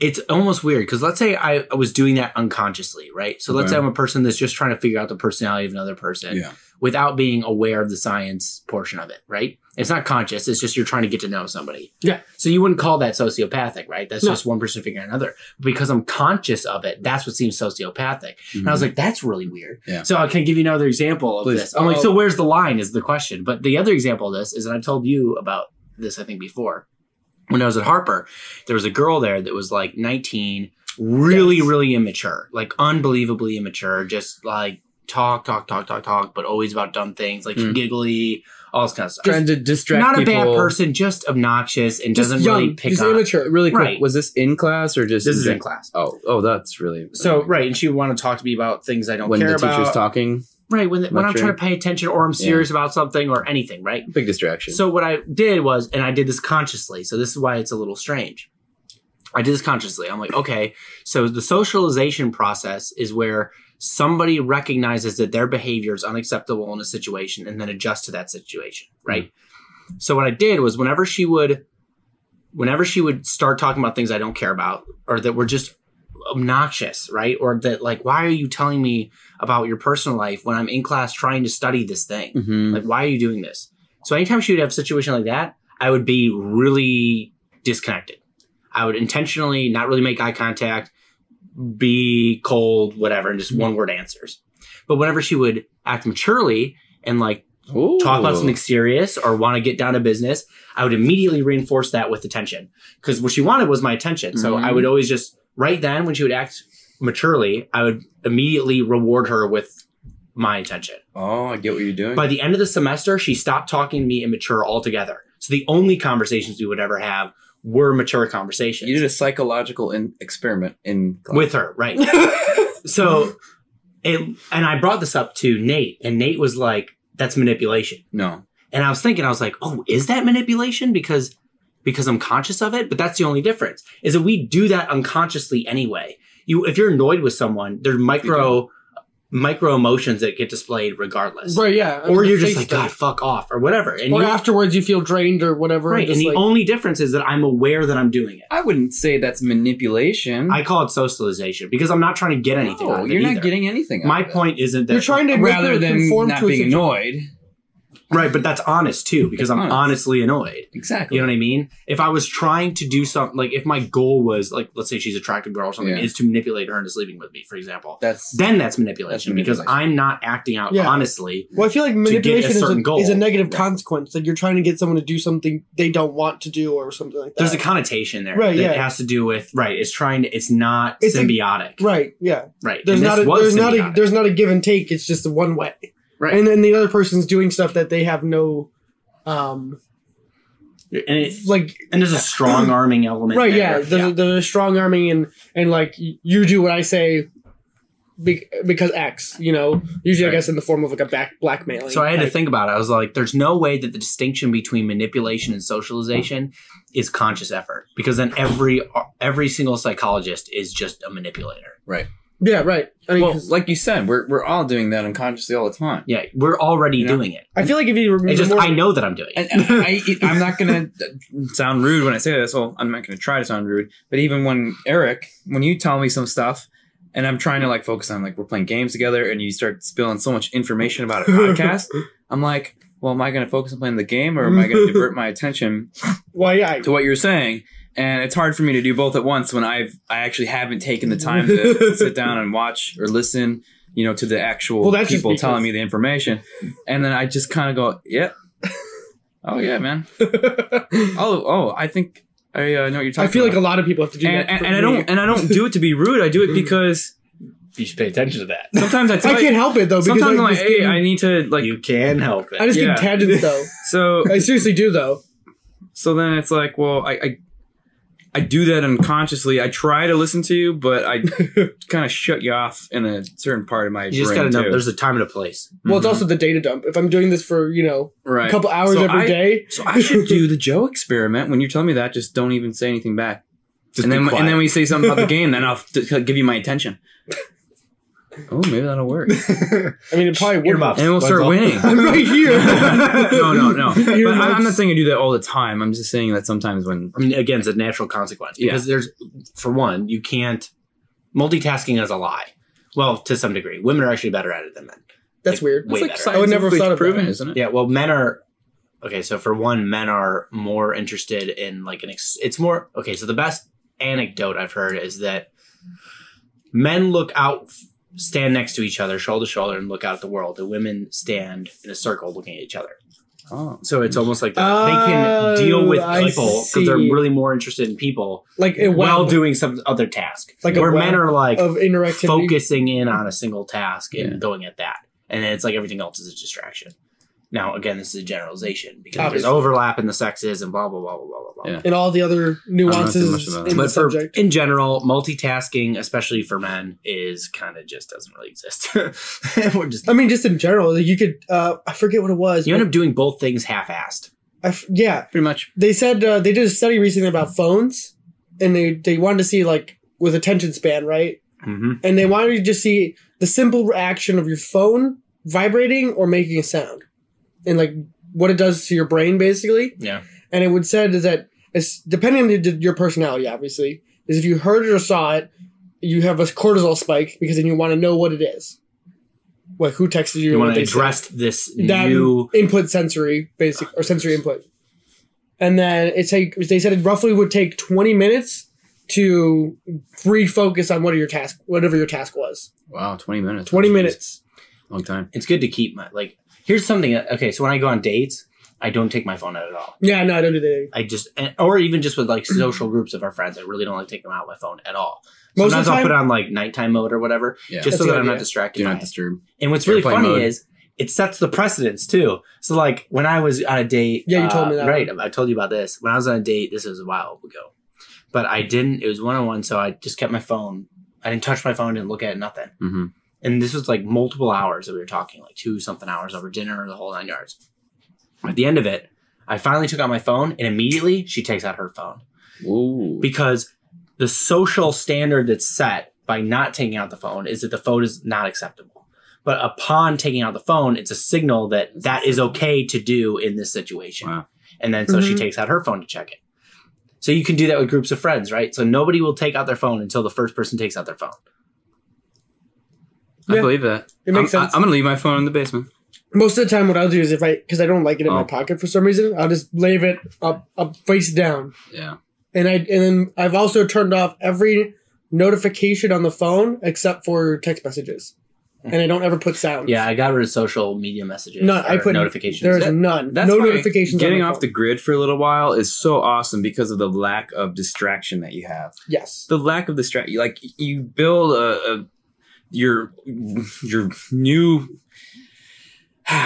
it's almost weird because let's say I, I was doing that unconsciously, right? So let's say I'm a person that's just trying to figure out the personality of another person Yeah. without being aware of the science portion of it, right? It's not conscious. It's just you're trying to get to know somebody. Yeah. So you wouldn't call that sociopathic, right? That's No. just one person figuring out another. Because I'm conscious of it, that's what seems sociopathic. And I was mm-hmm. like, that's really weird. Yeah. So I can give you another example of Please. this. I'm like, Oh. so where's the line is the question. But the other example of this is, and I've told you about this, I think, before. When I was at Harper, there was a girl there that was like 19, really, Yes. really immature, like unbelievably immature, just like talk, talk, talk, talk, talk, but always about dumb things, like Mm. giggly, all this kind of stuff. Trying to distract Not a bad person, just obnoxious and just doesn't young, really pick just on. immature. Really quick, Right. was this in class or just This is in class. Oh, oh, that's really So right, and she would want to talk to me about things I don't when care about. When the teacher's talking, right, when when I'm trying to pay attention or I'm serious about something or anything, right? big distraction. So what I did was, and I did this consciously. So this is why it's a little strange. I did this consciously. I'm like, okay, so the socialization process is where somebody recognizes that their behavior is unacceptable in a situation and then adjusts to that situation, hmm. right? So what I did was whenever she would whenever she would start talking about things I don't care about or that were just obnoxious, right? Or that like why are you telling me about your personal life when I'm in class trying to study this thing? Mhm. Like, why are you doing this? So anytime she would have a situation like that, I would be really disconnected. I would intentionally not really make eye contact, be cold, whatever, and just one word answers. But whenever she would act maturely and like talk about something serious or want to get down to business, I would immediately reinforce that with attention. Because what she wanted was my attention. So Mhm. I would always just, right then, when she would act maturely, I would immediately reward her with my attention. Oh, I get what you're doing. By the end of the semester, she stopped talking to me immature altogether. So the only conversations we would ever have were mature conversations you did a psychological in- experiment in class. with her, right? (laughs) so it, and I brought this up to Nate, and Nate was like, "That's manipulation." no. And I was thinking, I was like, "Oh, is that manipulation?" Because because I'm conscious of it. But that's the only difference is that we do that unconsciously anyway. You, if you're annoyed with someone, there's micro micro emotions that get displayed regardless. Right, yeah. Or The you're just like, thing. God, fuck off, or whatever. And or you, afterwards you feel drained or whatever. right. just And the like- only difference is that I'm aware that I'm doing it. I wouldn't say that's manipulation. I call it socialization because I'm not trying to get anything no, out of you're not either. getting anything. out My of point isn't that you're trying to rather than conform not to being situ- annoyed. Right, but that's honest too because It's I'm honest. honestly annoyed. Exactly. You know what I mean? If I was trying to do something, like if my goal was, like, let's say she's a attractive girl or something, Yeah. is to manipulate her into sleeping with me, for example, that's then that's manipulation, That's because. I'm not acting out Yeah. honestly. Well, I feel like get a manipulation is a, goal. is a negative Right. consequence. Like you're trying to get someone to do something they don't want to do or something like that. There's a connotation there Right, that yeah. has to do with right. It's trying to. It's not It's a- symbiotic. right, yeah. right. There's And not a was there's not a there's not a give and take. It's just a one way. Right. And then the other person's doing stuff that they have no Um, and it, like and there's a strong (clears throat) arming element. right, yeah, there. there's, A, there's a strong arming and and like you do what I say. be- Because X, you know, usually I guess in the form of like a back blackmailing. So I had to think about it. I was like, there's no way that the distinction between manipulation and socialization is conscious effort because then every every single psychologist is just a manipulator. Yeah, right. I mean, Well, 'cause like you said, we're we're all doing that unconsciously all the time. Yeah, we're already Yeah. doing it. I feel like if you It's remember just more, I know that I'm doing And, it. and I, (laughs) I'm not gonna sound rude when I say this. Well, I'm not gonna try to sound rude, but even when Erich, when you tell me some stuff, and I'm trying to like focus on like we're playing games together, and you start spilling so much information about a (laughs) podcast, I'm like, well, am I gonna focus on playing the game, or am I gonna divert my attention well, yeah, I- to what you're saying? And it's hard for me to do both at once when I've I actually haven't taken the time to (laughs) sit down and watch or listen, you know, to the actual Well, that's just people telling me the information, and then I just kind of go, yep. Oh yeah, man. (laughs) Oh, oh, I think I uh, know what you're talking. I talking. feel like a lot of people have to do and, that. and, and I don't and I don't do it to be rude. I do it because You should pay attention to that. sometimes I tell I can't help it though because Sometimes I'm like, hey, get- I need to like. you can help it. I just Yeah. get tangents though. (laughs) So I seriously do though. so then it's like, well, I. I I do that unconsciously. I try to listen to you, but I (laughs) kind of shut you off in a certain part of my you just brain gotta know too. there's a time and a place. Well, it's Mhm. also the data dump. If I'm doing this for you know right. a couple hours So every I- day, So I should do (laughs) the Joe experiment. When you tell me that, just don't even say anything back. Just and be then quiet. and then we say something about the game. Then I'll (laughs) t- give you my attention. Oh, maybe that'll work. (laughs) I mean, it probably would. Earmuffs. And we'll start winning. (laughs) I'm right here. (laughs) no, no, no. But I'm I'm not saying I do that all the time. I'm just saying that sometimes when I mean, again, it's a natural consequence because there's, for one, you can't multitasking is a lie. Well, to some degree, women are actually better at it than men. That's Like, weird. way That's better. I would never have thought of proven, that. isn't it? Yeah, well, men are okay. So for one, men are more interested in like an. Ex- it's more okay. So the best anecdote I've heard is that men look out, stand next to each other, shoulder to shoulder, and look out at the world. The women stand in a circle, looking at each other. Oh, So it's almost like that. Oh, they can deal with people because they're really more interested in people Like while web doing some other task. Like where men are like of interactivity. focusing in on a single task and Yeah. going at that. And then it's like everything else is a distraction. Now, again, this is a generalization because Obviously. there's overlap in the sexes and blah, blah, blah, blah, blah, blah, blah. Yeah. and all the other nuances much about that. in the But for, subject. in general, multitasking, especially for men, is kind of just doesn't really exist. (laughs) We're just, I mean, just in general, you could. Uh, I forget what it was. you end up doing both things half-assed. I f- yeah, pretty much. they said uh, they did a study recently about phones, and they they wanted to see like with attention span, right? Mm-hmm. And they wanted to just see the simple reaction of your phone vibrating or making a sound, and like what it does to your brain, basically. Yeah. And it would said is that it's depending on the- your personality, obviously, is if you heard it or saw it, you have a cortisol spike because then you want to know what it is. What who texted you? You and want what to they said. address this that new. input sensory basic or sensory input. And then it take they said it roughly would take twenty minutes to refocus on what your task whatever your task was. Wow, 20 minutes. Twenty Jeez. minutes. Long time. It's good to keep my like. Here's something. that- Okay, so when I go on dates, I don't take my phone out at all. Yeah, no, I don't do that. I just, or even just with like social groups of our friends, I really don't like taking them out my phone at all. Most Sometimes of the time, I'll put on like nighttime mode or whatever, Yeah. just so That's a that I'm not distracted. Do not it. disturb. And what's really funny mode. is it sets the precedence too. So like when I was on a date, Yeah, you told uh, me that Right, I told you about this. When I was on a date, this was a while ago, but I didn't. It was one on one, so I just kept my phone. I didn't touch my phone, didn't look at it, nothing. hmm And this was like multiple hours that we were talking, like two something hours over dinner, the whole nine yards. At the end of it, I finally took out my phone, and immediately she takes out her phone Ooh. because the social standard that's set by not taking out the phone is that the phone is not acceptable. But upon taking out the phone, it's a signal that that is okay to do in this situation. Wow. And then so she Mhm. takes out her phone to check it. So you can do that with groups of friends, right? So nobody will take out their phone until the first person takes out their phone. I Yeah. believe that. It makes I'm, sense. I, am gonna leave my phone in the basement. Most of the time, what I'll do is if I because I don't like it in my Oh. pocket for some reason, I'll just leave it up up face down. Yeah. And I and then I've also turned off every notification on the phone except for text messages, hmm. and I don't ever put sounds. Yeah, I got rid of social media messages. No, I put notifications. There is That- none. That's no why notifications. Getting on my off the grid for a little while is so awesome because of the lack of distraction that you have. yes. The lack of distraction, like you build a, a your your new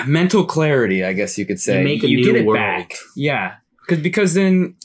mental clarity, I guess you could say. You make a you new get it world. back. Yeah, because because then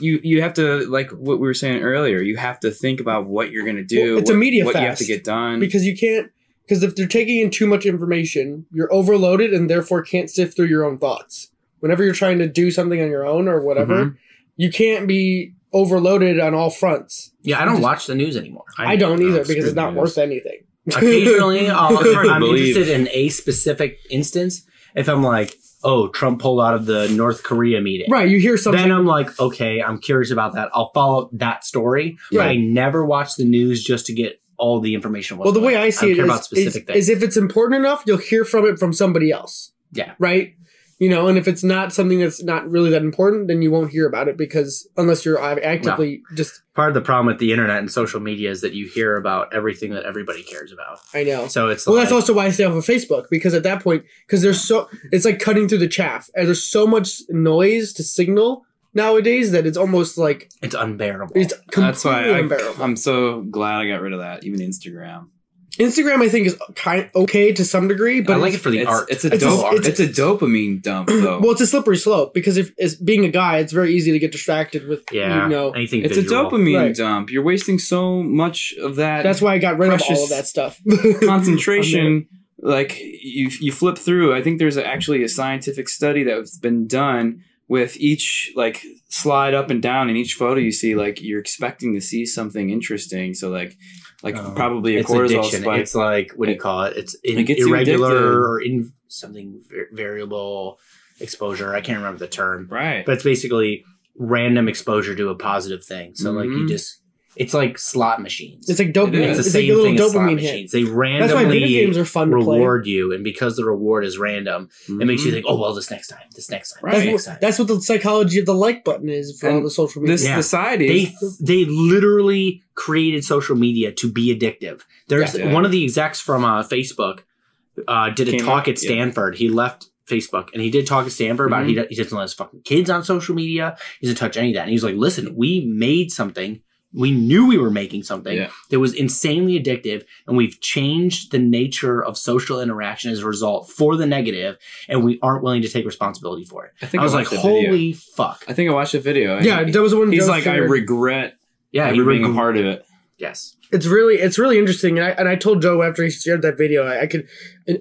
you you have to like what we were saying earlier. You have to think about what you're gonna do. Well, it's a what, media what you have to get done. because you can't because if they're taking in too much information you're overloaded and therefore can't sift through your own thoughts whenever you're trying to do something on your own or whatever Mhm. you can't be overloaded on all fronts Yeah, I don't watch the news anymore. i, don't either because it's not the worth anything Occasionally, (laughs) I'll, Hard to if I'm believe. interested in a specific instance. If I'm like, oh, Trump pulled out of the North Korea meeting. right you hear something Then I'm like, okay, I'm curious about that. I'll follow that story. But I never watch the news just to get all the information. well the way i see don't it care is, about specific is, things. is if it's important enough you'll hear from it from somebody else Yeah. right you know and if it's not something that's not really that important then you won't hear about it because unless you're actively just Part of the problem with the internet and social media is that you hear about everything that everybody cares about. i know So it's Well, like, that's also why I stay off of Facebook because at that point, because there's so it's like cutting through the chaff, and there's so much noise to signal nowadays that it's almost like it's unbearable. it's completely That's why I, unbearable. I'm so glad I got rid of that. Even Instagram. Instagram, I think, is kind okay to some degree, but I like it it's, for the it's, art. It's a It's a- dope. it's It's, a- a dopamine dump (clears throat) though. well, it's a slippery slope because if as being a guy, it's very easy to get distracted with yeah, you know. anything it's visual. a dopamine Right. dump. You're wasting so much of that. That's why I got rid of all of that stuff. (laughs) concentration (laughs) like you you flip through i think there's a, actually a scientific study that's been done with each like slide up and down in each photo you see like you're expecting to see something interesting so like like Oh. probably a it's cortisol addiction. spike It's like what do you call it? It's in, It gets irregular or in something variable exposure. I can't remember the term, right but it's basically random exposure to a positive thing. So like you Mhm. just, it's like slot machines. it's like dopamine. is. It's It's, the like a same little thing as slot dopamine hit. machines. They That's why video randomly games are fun reward you, and because the reward is random, it makes you think, oh well, this next time, this next time, Right. this That's next what, time. that's what the psychology of the like button is for all the social media. this Yeah. society they they literally created social media to be addictive. There's Yeah. one of the execs from uh, Facebook uh, did a Came talk out, at yeah. Stanford. He left Facebook and he did talk at Stanford about Mhm. he, he doesn't let his fucking kids on social media. He doesn't touch any of that. And he's like, listen, we made something. We knew we were making something Yeah. that was insanely addictive, and we've changed the nature of social interaction as a result for the negative, and we aren't willing to take responsibility for it. i think I was like, watched the video. holy fuck. i think i watched the video yeah, He- that was the one. he's Joe like i regret Yeah, ever he being a part of it Yes. it's really it's really interesting and I, and I told joe after he shared that video I, I could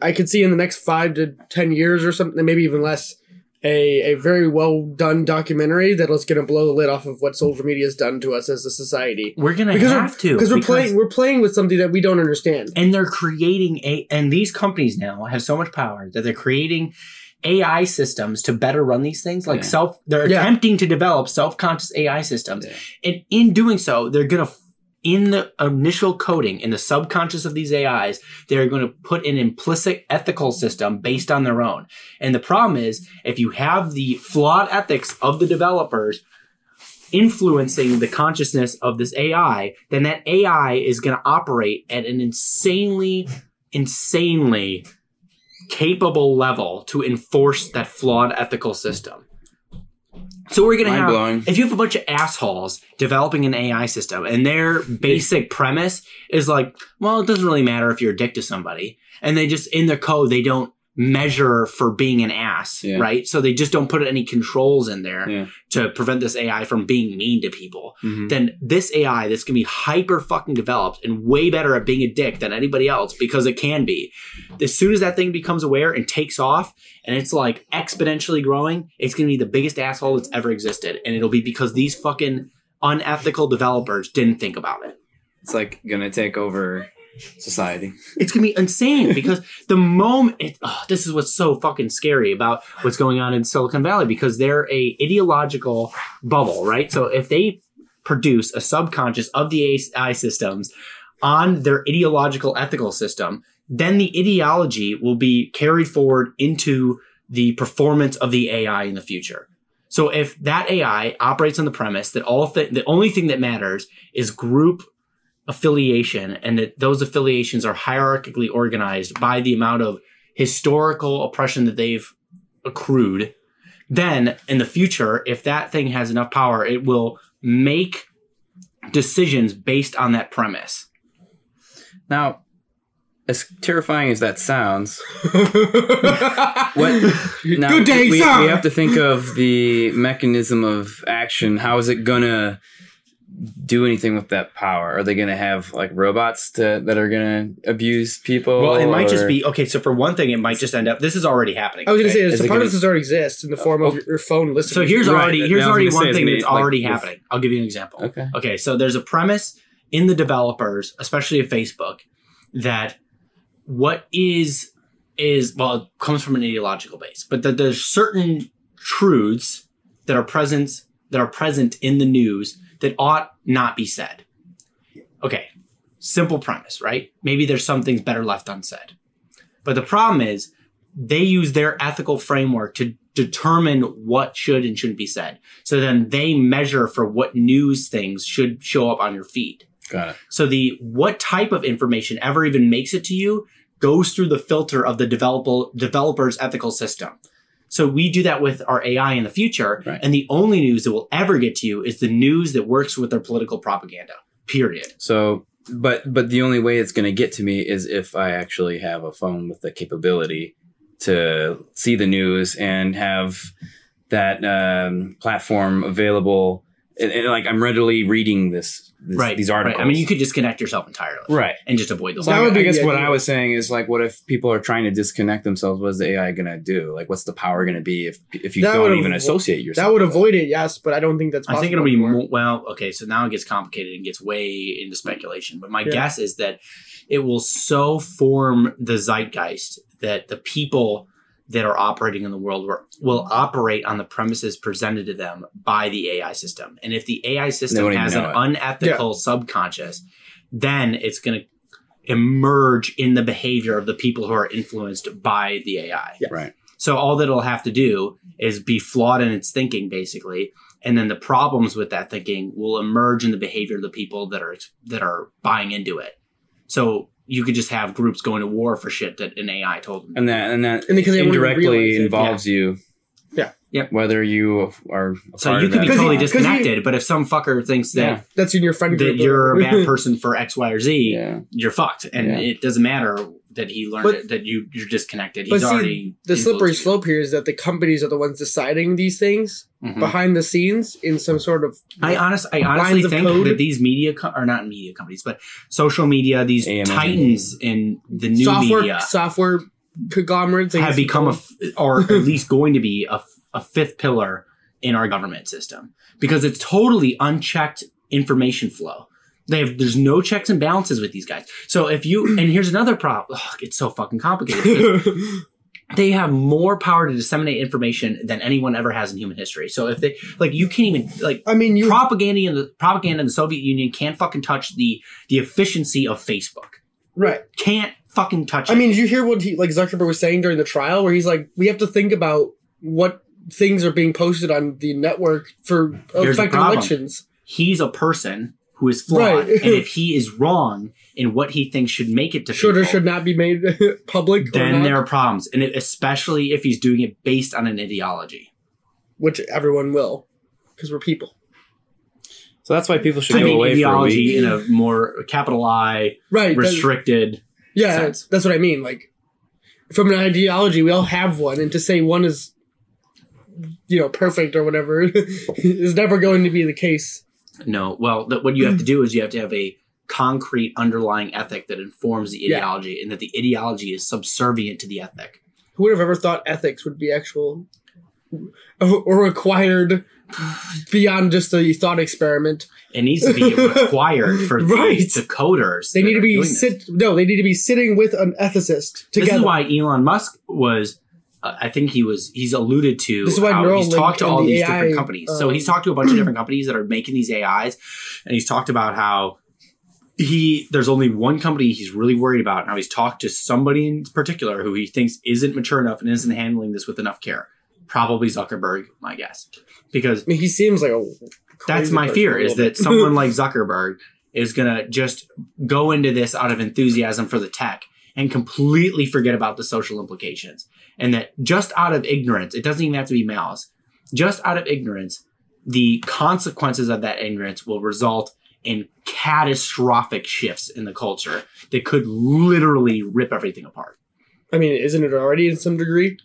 i could see in the next five to ten years or something maybe even less a, a very well done documentary that'll going to blow the lid off of what social media has done to us as a society We're gonna because have we're, to because we're playing we're playing with something that we don't understand and they're creating a and these companies now have so much power that they're creating AI systems to better run these things like Yeah. self they're Yeah. attempting to develop self-conscious AI systems Yeah. and in doing so they're going to in the initial coding in the subconscious of these AIs they're going to put an implicit ethical system based on their own and the problem is if you have the flawed ethics of the developers influencing the consciousness of this AI, then that AI is going to operate at an insanely, insanely capable level to enforce that flawed ethical system. So we're going to Mind have, blowing. if you have a bunch of assholes developing an AI system and their basic premise is like, well, it doesn't really matter if you're a dick to somebody. And they just, in their code, they don't measure for being an ass, Yeah. right? So they just don't put any controls in there Yeah. to prevent this AI from being mean to people. Mhm. Then this AI that's gonna be hyper fucking developed and way better at being a dick than anybody else because it can be. As soon as that thing becomes aware and takes off and it's like exponentially growing, it's gonna be the biggest asshole that's ever existed. And it'll be because these fucking unethical developers didn't think about it. It's like gonna take over society. It's gonna be insane because the moment it, oh, this is what's so fucking scary about what's going on in Silicon Valley because they're a ideological bubble, right? So if they produce a subconscious of the AI systems on their ideological ethical system, then the ideology will be carried forward into the performance of the AI in the future. So if that AI operates on the premise that all th- the only thing that matters is group affiliation and that those affiliations are hierarchically organized by the amount of historical oppression that they've accrued, then in the future, if that thing has enough power, it will make decisions based on that premise. Now, as terrifying as that sounds, (laughs) what? now, Good day, we, sir. we have to think of the mechanism of action. How is it gonna do anything with that power? Are they gonna have like robots to, that are gonna abuse people? Well, it might just be okay. So for one thing, it might just end up. This is already happening. I was going to say, Is the part of this already exists in the form of Oh. your, your phone listening. So here's Right. already here's already gonna say, one thing that's like, already with- happening. I'll give you an example. Okay. Okay, so there's a premise in the developers, especially of Facebook, that what is is well, it comes from an ideological base, but that there's certain truths that are present that are present in the news that ought not be said. Okay, simple premise, right? Maybe there's some things better left unsaid. But the problem is they use their ethical framework to determine what should and shouldn't be said. So then they measure for what news things should show up on your feed. Got it. So the what type of information ever even makes it to you goes through the filter of the developer developer's ethical system. So we do that with our AI in the future, Right. and the only news that will ever get to you is the news that works with their political propaganda. Period. So, but but the only way it's going to get to me is if I actually have a phone with the capability to see the news and have that um, platform available. And, and, like I'm readily reading this, this right. these articles. Right. I mean, you could disconnect yourself entirely, right. and just avoid those. So That I, would be I guess the what idea. I was saying is like, what if people are trying to disconnect themselves? What is the AI going to do? Like, what's the power going to be if if you That don't even avo- associate yourself? that would with avoid it, yes, but I don't think that's I think it'll be more, well. Okay, so now it gets complicated and gets way into speculation. But my Yeah. guess is that it will so form the zeitgeist that the people that are operating in the world will, will operate on the premises presented to them by the AI system. And if the AI system has an it. unethical subconscious, then it's going to emerge in the behavior of the people who are influenced by the AI. Right. So all that it'll have to do is be flawed in its thinking, basically, and then the problems with that thinking will emerge in the behavior of the people that are that are buying into it. So you could just have groups going to war for shit that an AI told them. And that and that And because they wouldn't indirectly it, involves you. Yeah. Yep. Whether you are a so part you of could be totally not. Because you- disconnected, but if some fucker thinks that Yeah. That's in your friend group. that you're a bad (laughs) person for X, Y, or Z, Yeah. you're fucked, and Yeah. it doesn't matter that he learned But- it, that you you're disconnected. But He's see, already the slippery slope here is that the companies are the ones deciding these things you. Mhm. behind the scenes in some sort of. I honest, I honestly think code? that these media co- are not media companies, but social media, these AMM. titans in the new software media software conglomerates have become a, you or at (laughs) least going to be a, f- a fifth pillar in our government system because it's totally unchecked information flow. They have there's no checks and balances with these guys. So if you (clears throat) and here's another problem, Ugh, it's so fucking complicated. they have more power to disseminate information than anyone ever has in human history. So if they like, you can't even like I mean, you propaganda in the propaganda in the Soviet Union can't fucking touch the the efficiency of Facebook. right. Can't fucking touch. I it. mean, did you hear what he like Zuckerberg was saying during the trial, where he's like, we have to think about what things are being posted on the network for Here's affecting elections. he's a person who is flawed, Right. and if (laughs) he is wrong in what he thinks should make it to Should or should not be made (laughs) public, then not, there are problems, and it, especially if he's doing it based on an ideology. which everyone will, because we're people. So that's why people should I go mean, away for a ideology week. in a more capital I Right. that- restricted. yeah, sense. that's what I mean. Like, from an ideology, we all have one, and to say one is, you know, perfect or whatever (laughs) is never going to be the case. No, well, th- what you have to (clears throat) do is you have to have a concrete underlying ethic that informs the Yeah. ideology, and that the ideology is subservient to the ethic. Who would have ever thought ethics would be actual or required beyond just a thought experiment? It needs to be (laughs) required for the, Right. the coders. They need to be doing this. sit. No, they need to be sitting with an ethicist This together. is why Elon Musk was. Uh, I think he was. He's alluded to. This is why how he's Neuralink talked to all the these AI, different companies. so um, he's talked to a bunch of (clears throat) different companies that are making these AIs, and he's talked about how he there's only one company he's really worried about. Now he's talked to somebody in particular who he thinks isn't mature enough and isn't handling this with enough care. Probably Zuckerberg, my guess, because I mean, he seems like a. that's my fear is that someone (laughs) like Zuckerberg is gonna just go into this out of enthusiasm for the tech and completely forget about the social implications. And that just out of ignorance, it doesn't even have to be malice, just out of ignorance, the consequences of that ignorance will result in catastrophic shifts in the culture that could literally rip everything apart. I mean, isn't it already in some degree?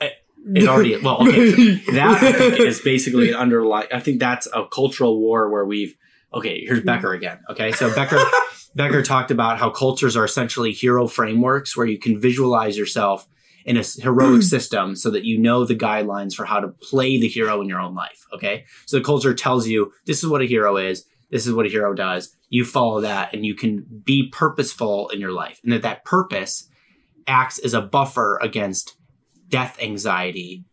Uh, it already well, okay, (laughs) that I think is basically an underlying. I think that's a cultural war where we've okay. Here's Becker again. Okay, so Becker Becker talked about how cultures are essentially hero frameworks where you can visualize yourself in a heroic hmm. system so that you know the guidelines for how to play the hero in your own life. Okay, so the culture tells you this is what a hero is. This is what a hero does. You follow that, and you can be purposeful in your life, and that that purpose acts as a buffer against death anxiety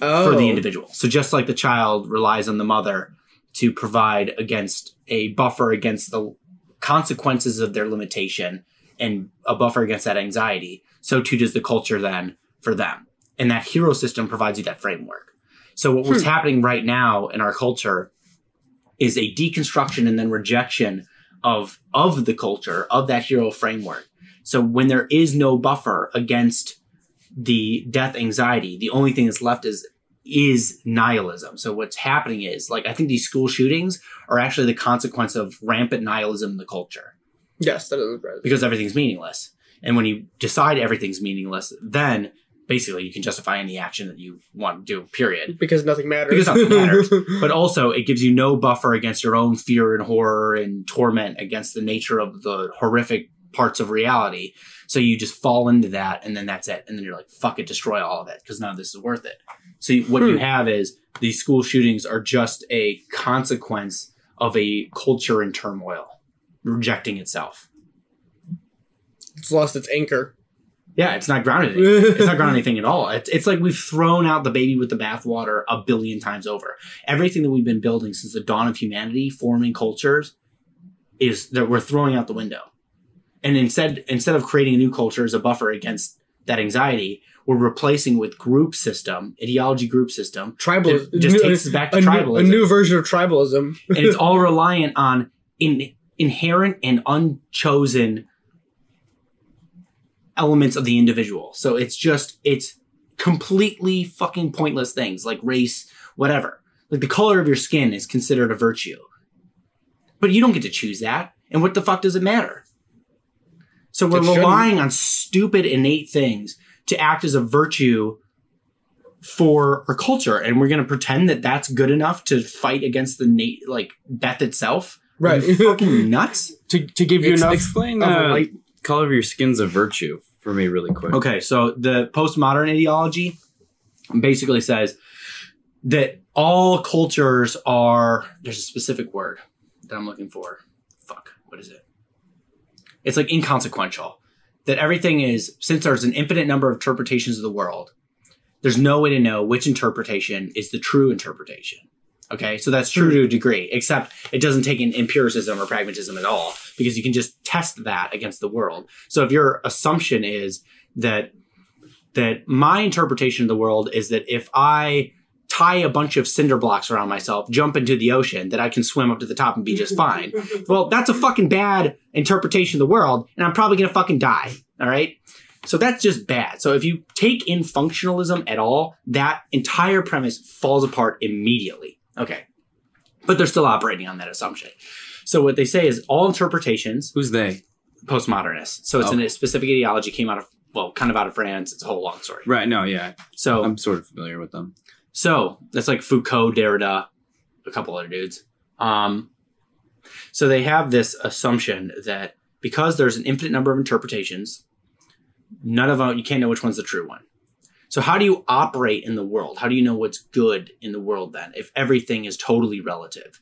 oh. for the oh. individual. So just like the child relies on the mother to provide against a buffer against the consequences of their limitation and a buffer against that anxiety, so too does the culture then for them. And that hero system provides you that framework. So what- was hmm. happening right now in our culture is a deconstruction and then rejection of of the culture of that hero framework. So when there is no buffer against the death anxiety, the only thing that's left is is nihilism. So what's happening is like I think these school shootings are actually the consequence of rampant nihilism in the culture Yes, that is right. because everything's meaningless. And when you decide everything's meaningless, then basically you can justify any action that you want to do, period. Because nothing matters. Because nothing matters. (laughs) But also it gives you no buffer against your own fear and horror and torment against the nature of the horrific parts of reality. So you just fall into that and then that's it. And then you're like, fuck it, destroy all of it because none of this is worth it. So what you hmm. have is these school shootings are just a consequence of a culture in turmoil, rejecting itself. it's lost its anchor. Yeah, it's not grounded. It's not grounded anything at all. It's, it's like we've thrown out the baby with the bathwater a billion times over. Everything that we've been building since the dawn of humanity, forming cultures, is that we're throwing out the window. And instead, instead of creating a new culture as a buffer against that anxiety, we're replacing with group system, ideology group system, Tribal It just takes us back to a new- tribalism. a new version of tribalism. and it's all reliant on in, inherent and unchosen elements of the individual. So it's just it's completely fucking pointless things like race, whatever. Like the color of your skin is considered a virtue. But you don't get to choose that. And what the fuck does it matter? So we're It shouldn't. relying on stupid innate things to act as a virtue for our culture and we're going to pretend that that's good enough to fight against the nat- like death itself Are Right. you fucking (laughs) nuts to, to give you Ex- enough Explain of uh, light. color of your skin's a virtue for me, really quick. Okay, so the postmodern ideology basically says that all cultures are there's a specific word that I'm looking for. Fuck, what is it? It's like inconsequential. That everything is since there's an infinite number of interpretations of the world, there's no way to know which interpretation is the true interpretation. Okay, so that's true hmm. to a degree, except it doesn't take in empiricism or pragmatism at all because you can just test that against the world. So if your assumption is that that my interpretation of the world is that if I tie a bunch of cinder blocks around myself, jump into the ocean, that I can swim up to the top and be just fine. (laughs) well, that's a fucking bad interpretation of the world, and I'm probably gonna fucking die. All right. So that's just bad. So if you take in functionalism at all, that entire premise falls apart immediately. Okay. But they're still operating on that assumption. So what they say is all interpretations Who's they? postmodernists. So it's oh. Okay. a specific ideology came out of well, kind of out of France. It's a whole long story. Right. No. Yeah. So I'm sort of familiar with them. So that's like Foucault, Derrida, a couple other dudes. Um, so they have this assumption that because there's an infinite number of interpretations, none of them you can't know which one's the true one. So how do you operate in the world? How do you know what's good in the world then if everything is totally relative?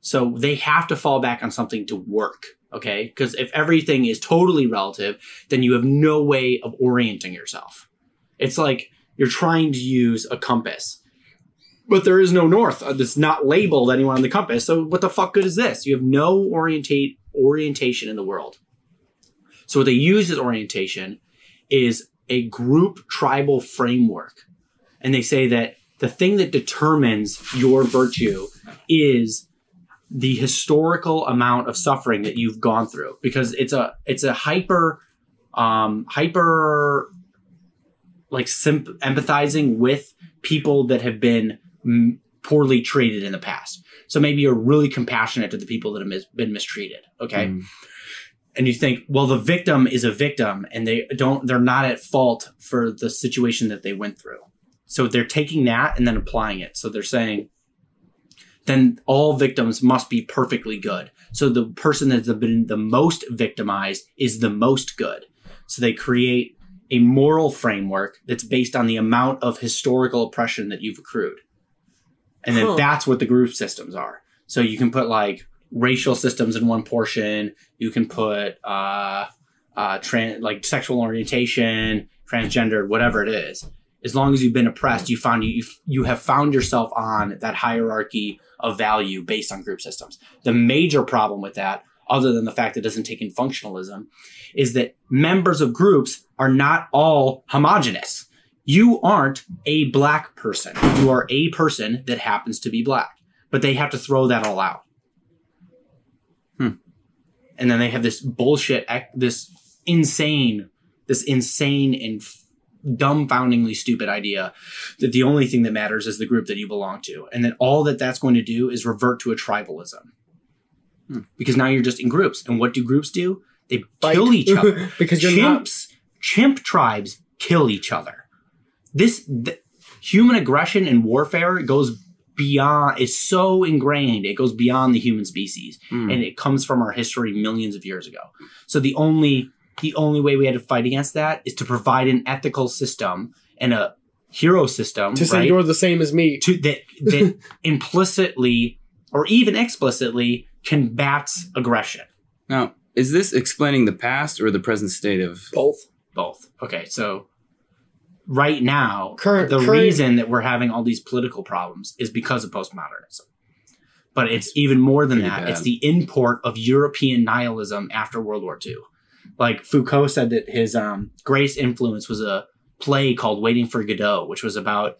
So they have to fall back on something to work, okay? Because if everything is totally relative, then you have no way of orienting yourself. It's like you're trying to use a compass but there is no north It's not labeled anywhere on the compass. So what the fuck good is this? You have no orientate orientation in the world. So what they use as orientation is a group tribal framework. And they say that the thing that determines your virtue is the historical amount of suffering that you've gone through because it's a it's a hyper um hyper like simp- empathizing with people that have been poorly treated in the past. So maybe you're really compassionate to the people that have mis- been mistreated. Okay. Mm. And you think, well, the victim is a victim and they don't, they're not at fault for the situation that they went through. So they're taking that and then applying it. So they're saying, then all victims must be perfectly good. So the person that's been the most victimized is the most good. So they create a moral framework that's based on the amount of historical oppression that you've accrued. And then Huh. that's what the group systems are. So you can put like racial systems in one portion, you can put uh uh tran- like sexual orientation, transgender, whatever it is. As long as you've been oppressed, you found you you have found yourself on that hierarchy of value based on group systems. The major problem with that, other than the fact that it doesn't take in functionalism, is that members of groups are not all homogenous. You aren't a black person. You are a person that happens to be black, but they have to throw that all out. Hmm. And then they have this bullshit, this insane, this insane and dumbfoundingly stupid idea that the only thing that matters is the group that you belong to. And then all that that's going to do is revert to a tribalism. Hmm. Because now you're just in groups. And what do groups do? They Fight. kill each other (laughs) because you're not. chimps, chimp tribes kill each other. This th- human aggression and warfare goes beyond is so ingrained it goes beyond the human species Mm. and it comes from our history millions of years ago so the only the only way we had to fight against that is to provide an ethical system and a hero system To say you're the same as me. to that that (laughs) implicitly or even explicitly combats aggression Now, is this explaining the past or the present state of? Both. both. Okay, so right now, Current- the current- reason that we're having all these political problems is because of postmodernism. But it's even more than that. bad. It's the import of European nihilism after World War II. Like Foucault said that his um, greatest influence was a play called Waiting for Godot, which was about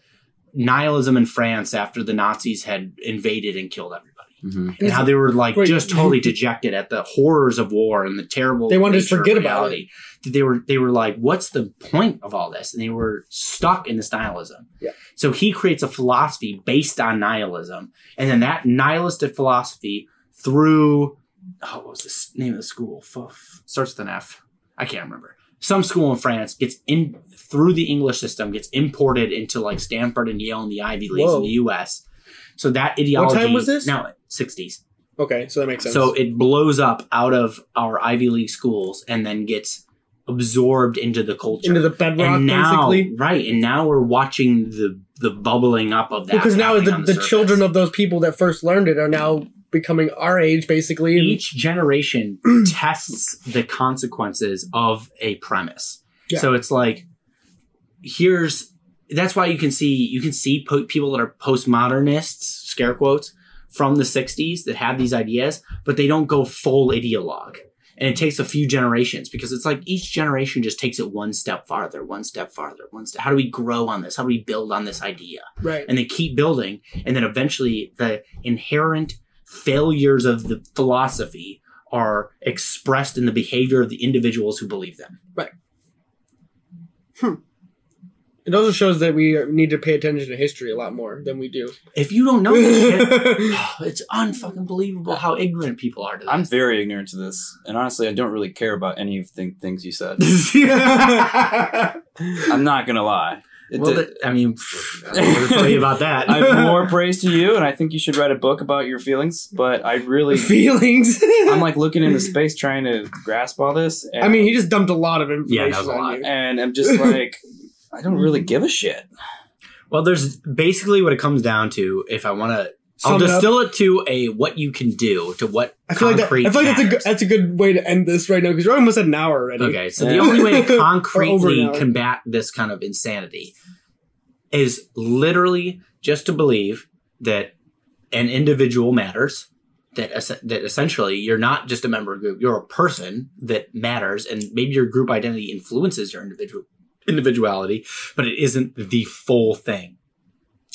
nihilism in France after the Nazis had invaded and killed everybody. Mhm. And how they were like Wait. just totally dejected at the horrors of war and the terrible. They wanted to forget about it. That They were they were like, "What's the point of all this?" And they were stuck in this nihilism. Yeah. So he creates a philosophy based on nihilism, and then that nihilistic philosophy through oh, what was the name of the school? F- starts with an F. I can't remember. Some school in France gets in through the English system, gets imported into like Stanford and Yale and the Ivy Leagues Whoa. in the U.S. So that ideology. What time was this? Now, sixties. Okay, so that makes sense. So it blows up out of our Ivy League schools and then gets absorbed into the culture. into the bedrock, and now, basically. right, and now we're watching the the bubbling up of that. Because now happening the, the children of those people that first learned it are now becoming our age, basically. each generation (clears throat) tests the consequences of a premise. Yeah. So it's like here's that's why you can see you can see po- people that are postmodernists, scare quotes, from the 60s that have these ideas, but they don't go full ideologue. And it takes a few generations because it's like each generation just takes it one step farther, one step farther, one step. How do we grow on this? How do we build on this idea? right. and they keep building and then eventually the inherent failures of the philosophy are expressed in the behavior of the individuals who believe them hmm. It also shows that we need to pay attention to history a lot more than we do. if you don't know this shit (laughs) (sighs) it's unfucking believable how ignorant people are to this. I'm very ignorant to this, and honestly, I don't really care about any of the things you said. (laughs) I'm not gonna lie. It well did- that, i mean i don't want to tell you about that (laughs) I have more praise to you, and I think you should write a book about your feelings. But I really, Feelings. I'm like looking into space trying to grasp all this. And, I mean, he just dumped a lot of information that was a on lot. you. and I'm just like, I don't really mm-hmm. give a shit. well there's basically what it comes down to if i want to I'll Sum it up. distill it to a what you can do to what I feel like that, concrete I feel like that's a good, matters. that's a good way to end this right now because we're almost at an hour already. Okay, so Yeah. the only way to (laughs) Or over concretely now. combat this kind of insanity is literally just to believe that an individual matters. That es- that essentially you're not just a member of a group; you're a person that matters, and maybe your group identity influences your individual individuality, but it isn't the full thing.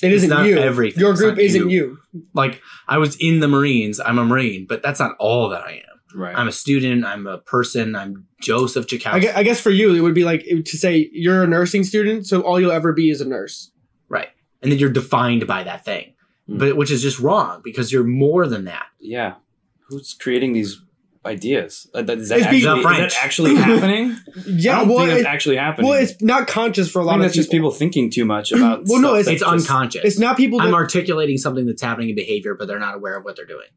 It It's isn't not you. everything. Your It's group not isn't you. you. Like I was in the Marines, I'm a Marine, but that's not all that I am. Right. I'm a student. I'm a person. I'm Joseph Chakowski. I guess, I guess for you, it would be like to say you're a nursing student, so all you'll ever be is a nurse. Right. And then you're defined by that thing. Hmm. but which is just wrong because you're more than that. Yeah. Who's creating these ideas? Uh, that- Is that, It's actually, being- is that actually (laughs) happening? I Yeah, don't well, think that's it- actually happening. well, it's not conscious for a lot think of that's just people thinking too much (clears throat) about. Well, no, it's- It's just- unconscious. It's not people. I'm articulating something that's happening in behavior, but they're not aware of what they're doing.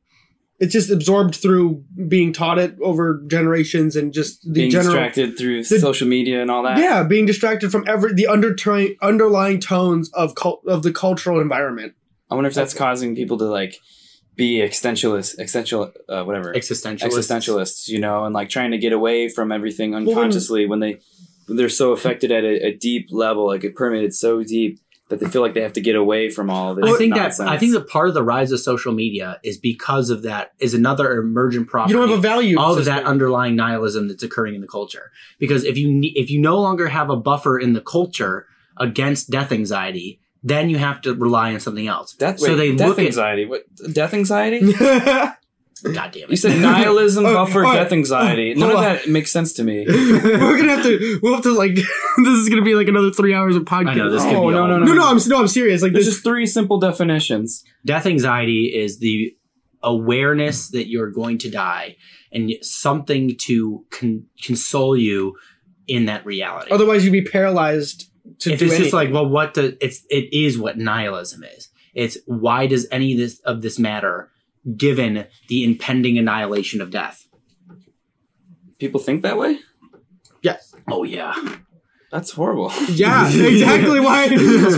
it's just absorbed through being taught it over generations and just the being general. distracted through the- social media and all that. Yeah, being distracted from every the undertone, underlying tones of cult, of the cultural environment. I wonder if that's causing people to like be existentialist, existential, uh, whatever, Existentialists. existentialists, you know, and like trying to get away from everything when- unconsciously when they when they're so affected at a, a deep level, like it permeated so deep that they feel like they have to get away from all this. I think nonsense. that I think that part of the rise of social media is because of that is another emergent property You don't have a value of system. that underlying nihilism that's occurring in the culture. Because if you if you no longer have a buffer in the culture against death anxiety, then you have to rely on something else. death. so wait, they death look at- anxiety. What death anxiety? (laughs) God damn it. You said nihilism, (laughs) Oh, buffer, oh, death anxiety. oh, None of that makes sense to me. (laughs) We're gonna have to. We'll have to like. this is gonna be like another three hours of podcast. I know this Oh, be no, all- no, No, no, I'm no, I'm serious. Like There's this. just three simple definitions. Death anxiety is the awareness that you're going to die and something to con- console you in that reality. Otherwise, you'd be paralyzed to if do it's just like, well, what the it's it is what nihilism is. It's why does any of this of this matter given the impending annihilation of death? People think that way. yes, Oh yeah. That's horrible. yeah, (laughs) exactly why.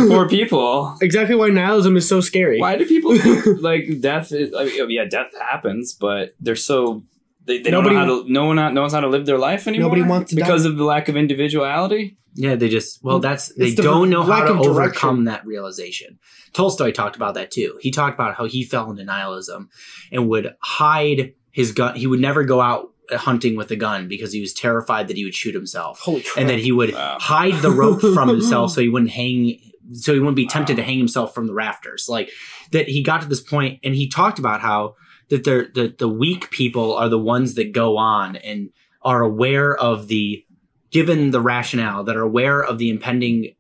Poor people. exactly why nihilism is so scary. Why do people think like death? Is, I mean, yeah, death happens, but they're so they, they Nobody- don't know how to. No one knows how to live their life anymore. Nobody wants to because die. of the lack of individuality. Yeah, they just well mm, that's they the don't know how to overcome that realization. Tolstoy talked about that too. He talked about how he fell into nihilism and would hide his gun. He would never go out hunting with a gun because he was terrified that he would shoot himself. Holy crap! and that he would Wow. hide the rope from (laughs) himself so he wouldn't hang so he wouldn't be tempted to hang himself from the rafters like that he got to this point and he talked about how that they're the, the weak people are the ones that go on and are aware of the given the rationale that are aware of the impending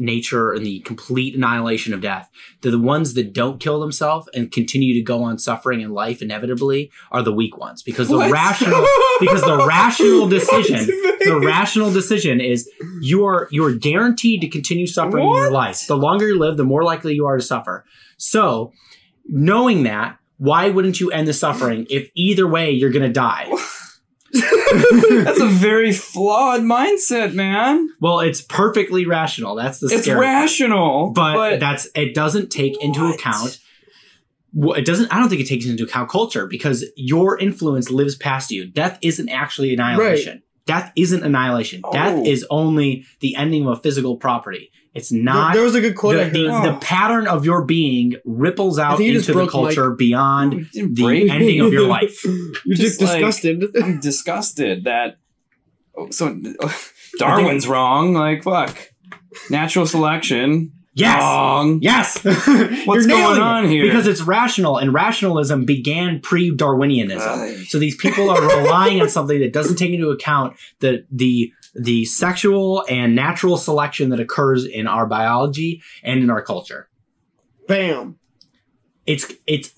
nature and the complete annihilation of death they're the ones that don't kill themselves and continue to go on suffering in life inevitably are the weak ones because the What? rational because the rational (laughs) decision the rational decision is you are you are guaranteed to continue suffering in your life. The longer you live, the more likely you are to suffer. So, knowing that, why wouldn't you end the suffering if either way you're going to die? (laughs) That's a very flawed mindset, man. Well, it's perfectly rational. That's the It's scary. rational, but, but, that's it doesn't take into account it doesn't i don't think it takes into account culture because your influence lives past you death isn't actually annihilation death isn't annihilation death Oh. is only the ending of a physical property it's not there was a good quote I the, heard. the, the oh. pattern of your being ripples out think you just into the broke Mike. culture beyond (laughs) the ending of your life (laughs) You're Just just, like- disgusted. (laughs) I'm disgusted that. oh, So oh, Darwin's wrong. Like fuck, natural selection. yes Wrong. yes What's going on here? because it's rational and rationalism began pre-darwinianism Aye. so these people are relying on something that doesn't take into account the the the sexual and natural selection that occurs in our biology and in our culture. Bam. it's it's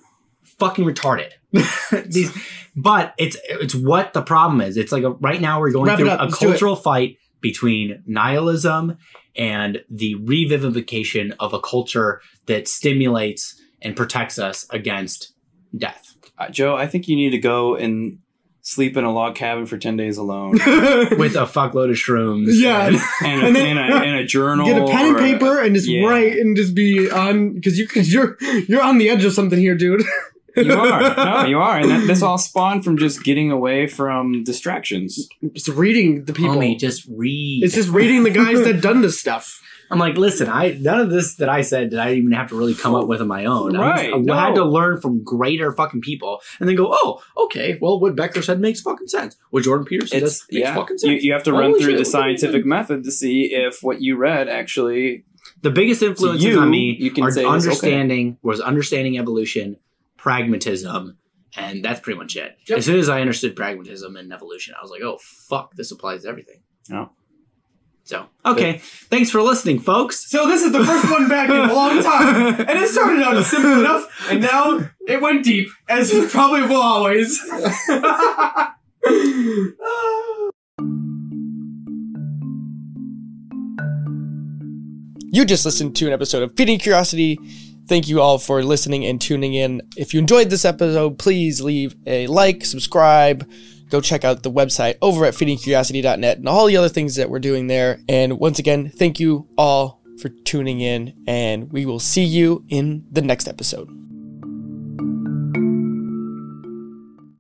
fucking retarded. (laughs) These but it's it's what the problem is. It's like a, right now we're going Wrap through a Let's cultural fight between nihilism and the revivification of a culture that stimulates and protects us against death. Uh, Joe, I think you need to go and sleep in a log cabin for ten days alone, (laughs) with a fuckload of shrooms Yeah. and- and a, And then- and a, and a journal. Get a pen and or- paper and just yeah. write and just be on because you cause you're you're on the edge of something here, dude. You are. No, (laughs) you are, and that, this all spawned from just getting away from distractions. Just reading the people. Homie, just read. it's just reading the guys that done this stuff. I'm like, listen, I none of this that I said did I even have to really come up with on my own. I, Right, just- I had to learn from greater fucking people, and then go, oh, okay, well, what Becker said makes fucking sense. What Jordan Peterson It's does makes yeah. fucking You, sense. you have to run through shit, the look what he scientific method to see if what you read actually. the biggest influences you, on me you can are say it's okay. understanding was understanding evolution, pragmatism, and that's pretty much it. Yep. As soon as I understood pragmatism and evolution, I was like, oh fuck, this applies to everything. So, okay. Thanks for listening, folks. So this is the first one back in a (laughs) long time, and it started out simple enough, and now it went deep, as it probably will always. (laughs) You just listened to an episode of Feeding Curiosity. Thank you all for listening and tuning in. If you enjoyed this episode, please leave a like, subscribe, go check out the website over at feedingcuriosity.net and all the other things that we're doing there. And once again, thank you all for tuning in, and we will see you in the next episode.